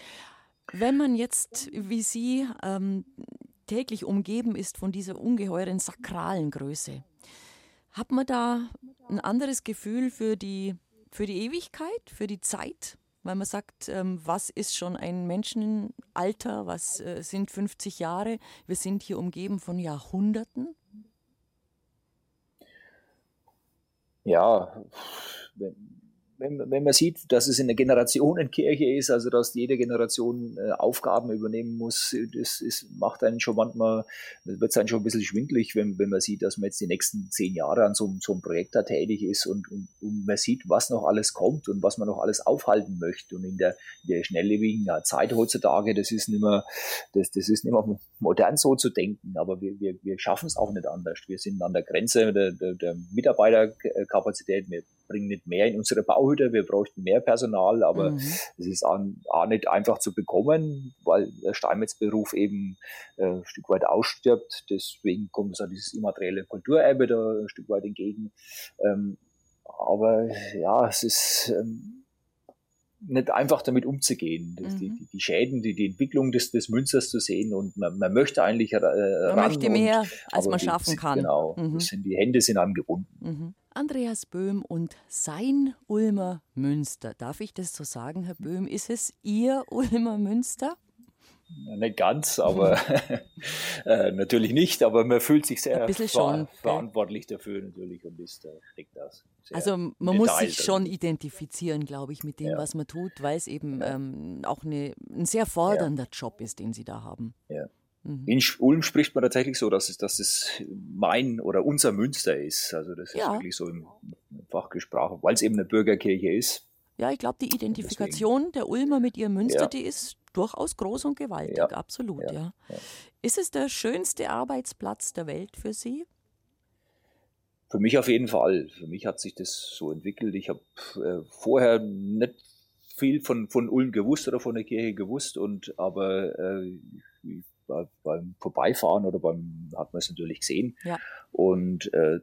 Wenn man jetzt, wie Sie, ähm, täglich umgeben ist von dieser ungeheuren sakralen Größe, hat man da ein anderes Gefühl für die für die Ewigkeit, für die Zeit, weil man sagt, ähm, was ist schon ein Menschenalter, was äh, sind 50 Jahre, wir sind hier umgeben von Jahrhunderten. Ja, wenn, wenn, man sieht, dass es in der Generationenkirche ist, also dass jede Generation äh, Aufgaben übernehmen muss, das ist, macht einen schon manchmal, wird es einen schon ein bisschen schwindlig, wenn, wenn man sieht, dass man jetzt die nächsten zehn Jahre an so, so einem Projekt da tätig ist und, und, und, man sieht, was noch alles kommt und was man noch alles aufhalten möchte. Und in der, der schnelllebigen Zeit heutzutage, das ist nicht mehr, das, das ist nicht mehr modern so zu denken, aber wir, wir, wir schaffen es auch nicht anders. Wir sind an der Grenze der, der, der Mitarbeiterkapazität, wir bringen nicht mehr in unsere Bauhütte, wir bräuchten mehr Personal, aber mhm. es ist auch, auch, nicht einfach zu bekommen, weil der Steinmetzberuf eben äh, ein Stück weit ausstirbt. Deswegen kommt es an dieses immaterielle Kulturerbe da ein Stück weit entgegen. Ähm, aber ja, es ist ähm, nicht einfach damit umzugehen, mhm. die, die, Schäden, die, die Entwicklung des, des Münzers zu sehen und man, man möchte eigentlich äh, man möchte mehr, und, als man schaffen die, kann. Genau, mhm. sind, die Hände sind einem gebunden. Mhm. Andreas Böhm und sein Ulmer Münster. Darf ich das so sagen, Herr Böhm? Ist es Ihr Ulmer Münster? Nicht ganz, aber äh, natürlich nicht, aber man fühlt sich sehr ver schon, verantwortlich dafür natürlich und ist, äh, steckt das. Also man muss sich drin. schon identifizieren, glaube ich, mit dem, ja. was man tut, weil es eben ja. ähm, auch eine, ein sehr fordernder ja. Job ist, den Sie da haben. Ja. Mhm. In Ulm spricht man tatsächlich so, dass es, dass es mein oder unser Münster ist. Also das ist wirklich so im Fachgesprache, weil es eben eine Bürgerkirche ist. Ja, ich glaube, die Identifikation der Ulmer mit ihrem Münster, die ist durchaus groß und gewaltig, ja. absolut, ja. ja. Ist es der schönste Arbeitsplatz der Welt für Sie? Für mich auf jeden Fall. Für mich hat sich das so entwickelt. Ich habe äh, vorher nicht viel von, von Ulm gewusst oder von der Kirche gewusst und aber äh, bei, beim Vorbeifahren oder beim hat man es natürlich gesehen. Ja. Und äh,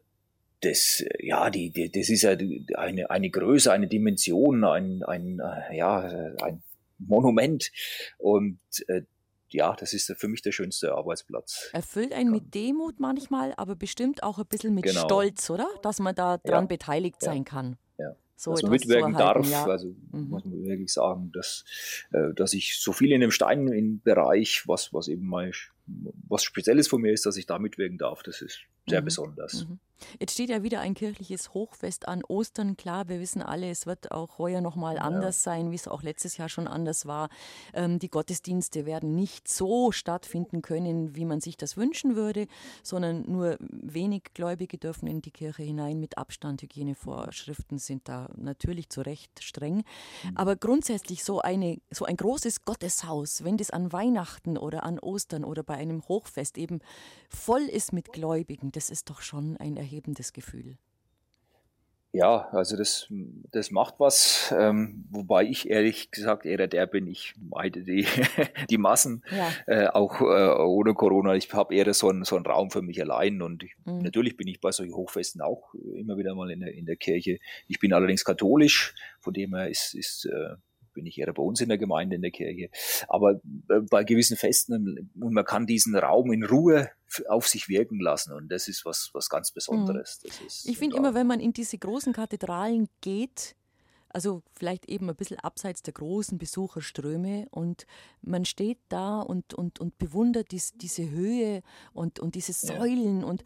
das, ja, die, die, das ist ja eine, eine Größe, eine Dimension, ein, ein, äh, ja, ein Monument. Und äh, ja, das ist für mich der schönste Arbeitsplatz. Erfüllt einen mit Demut manchmal, aber bestimmt auch ein bisschen mit genau. Stolz, oder? Dass man da dran ja. beteiligt ja. sein kann. Ja. So dass man mitwirken darf, ja. also mhm. muss man wirklich sagen, dass, äh, dass ich so viel in dem Steinbereich, was, was eben mein, was Spezielles von mir ist, dass ich da mitwirken darf. Das ist sehr mhm. besonders. Mhm. Jetzt steht ja wieder ein kirchliches Hochfest an Ostern. Klar, wir wissen alle, es wird auch heuer nochmal ja. anders sein, wie es auch letztes Jahr schon anders war. Ähm, die Gottesdienste werden nicht so stattfinden können, wie man sich das wünschen würde, sondern nur wenig Gläubige dürfen in die Kirche hinein mit Abstand. Hygienevorschriften sind da natürlich zu Recht streng. Mhm. Aber grundsätzlich so, eine, so ein großes Gotteshaus, wenn das an Weihnachten oder an Ostern oder bei einem Hochfest eben voll ist mit Gläubigen, das ist doch schon ein erhebendes Gefühl. Ja, also das, das macht was, ähm, wobei ich ehrlich gesagt eher der bin, ich meide die, die Massen, ja. äh, auch äh, ohne Corona. Ich habe eher so einen, so einen Raum für mich allein und ich, mhm. natürlich bin ich bei solchen Hochfesten auch immer wieder mal in der, in der Kirche. Ich bin allerdings katholisch, von dem her ist, ist äh, bin ich eher bei uns in der Gemeinde, in der Kirche. Aber äh, bei gewissen Festen, und man kann diesen Raum in Ruhe auf sich wirken lassen. Und das ist was, was ganz Besonderes. Mhm. ich finde immer, wenn man in diese großen Kathedralen geht, also vielleicht eben ein bisschen abseits der großen Besucherströme und man steht da und, und, und bewundert dies, diese Höhe und, und diese Säulen ja. und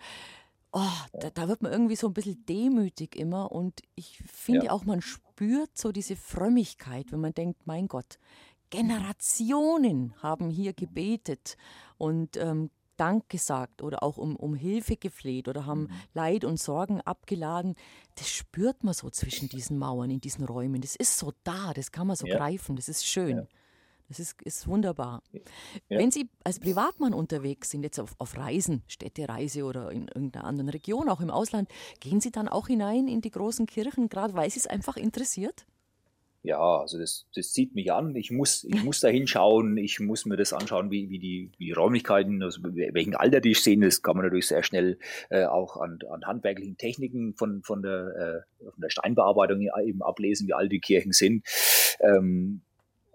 oh, da, da, wird man irgendwie so ein bisschen demütig immer und ich finde ja. auch, man spürt so diese Frömmigkeit, wenn man denkt, mein Gott, Generationen haben hier gebetet und ähm, Dank gesagt oder auch um, um Hilfe gefleht oder haben mhm. Leid und Sorgen abgeladen. Das spürt man so zwischen diesen Mauern, in diesen Räumen. Das ist so da, das kann man so ja. greifen, das ist schön. Ja. Das ist, ist wunderbar. Ja. Wenn Sie als Privatmann unterwegs sind, jetzt auf, auf Reisen, Städtereise oder in irgendeiner anderen Region, auch im Ausland, gehen Sie dann auch hinein in die großen Kirchen, gerade weil Sie es einfach interessiert? Ja, also das, das zieht mich an. Ich muss, ich muss da hinschauen, ich muss mir das anschauen, wie, wie, die, wie die Räumlichkeiten, also welchen Alter die stehen. Das kann man natürlich sehr schnell äh, auch an, an handwerklichen Techniken von, von, der, äh, von der Steinbearbeitung eben ablesen, wie alt die Kirchen sind. Ähm,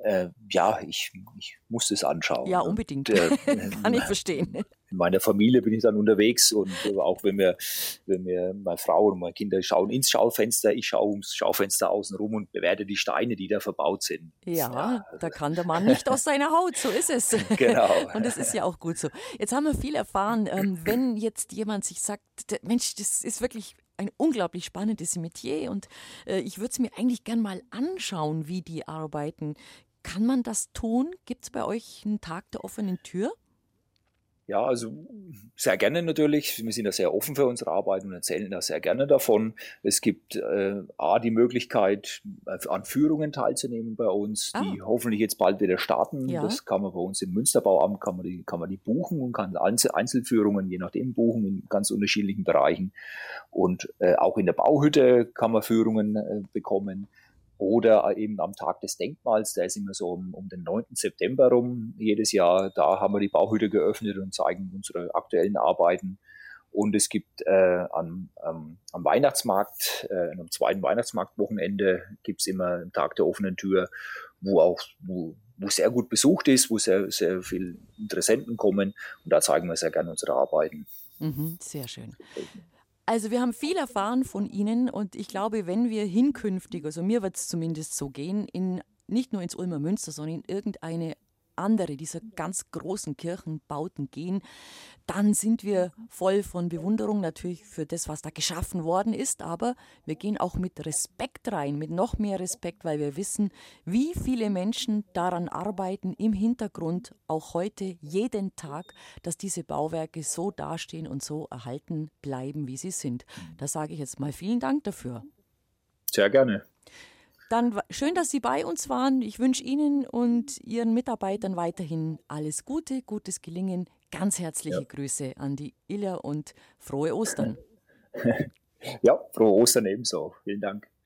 äh, ja, ich, ich muss es anschauen. Ja, unbedingt. Und, äh, Kann ich verstehen. In meiner Familie bin ich dann unterwegs und auch wenn wir, wenn wir, meine Frau und meine Kinder schauen ins Schaufenster, ich schaue ums Schaufenster außen rum und bewerte die Steine, die da verbaut sind. Ja, ja da kann der Mann nicht aus seiner Haut, so ist es. Genau. und das ist ja auch gut so. Jetzt haben wir viel erfahren, ähm, wenn jetzt jemand sich sagt, Mensch, das ist wirklich ein unglaublich spannendes Metier und äh, ich würde es mir eigentlich gern mal anschauen, wie die arbeiten. Kann man das tun? Gibt es bei euch einen Tag der offenen Tür? Ja, also sehr gerne natürlich. Wir sind da sehr offen für unsere Arbeit und erzählen da sehr gerne davon. Es gibt äh, A, die Möglichkeit, an Führungen teilzunehmen bei uns, ah. die hoffentlich jetzt bald wieder starten. Ja. Das kann man bei uns im Münsterbauamt, kann man die, kann man die buchen und kann Einzelführungen, je nachdem, buchen in ganz unterschiedlichen Bereichen. Und äh, auch in der Bauhütte kann man Führungen äh, bekommen. Oder eben am Tag des Denkmals, der ist immer so um, um, den 9. September rum jedes Jahr. Da haben wir die Bauhütte geöffnet und zeigen unsere aktuellen Arbeiten. Und es gibt äh, am, am, am, Weihnachtsmarkt, äh, am zweiten Weihnachtsmarktwochenende gibt es immer einen Tag der offenen Tür, wo auch wo, wo sehr gut besucht ist, wo sehr, sehr viele Interessenten kommen. Und da zeigen wir sehr gerne unsere Arbeiten. Mhm, sehr schön. Also wir haben viel erfahren von Ihnen und ich glaube, wenn wir hinkünftig, also mir wird es zumindest so gehen, in, nicht nur ins Ulmer Münster, sondern in irgendeine andere dieser ganz großen Kirchenbauten gehen, dann sind wir voll von Bewunderung natürlich für das, was da geschaffen worden ist, aber wir gehen auch mit Respekt rein, mit noch mehr Respekt, weil wir wissen, wie viele Menschen daran arbeiten im Hintergrund, auch heute, jeden Tag, dass diese Bauwerke so dastehen und so erhalten bleiben, wie sie sind. Da sage ich jetzt mal vielen Dank dafür. Sehr gerne. Dann schön, dass Sie bei uns waren. Ich wünsche Ihnen und Ihren Mitarbeitern weiterhin alles Gute, gutes Gelingen. Ganz herzliche ja. Grüße an die Illa und frohe Ostern. Ja, frohe Ostern ebenso. Vielen Dank.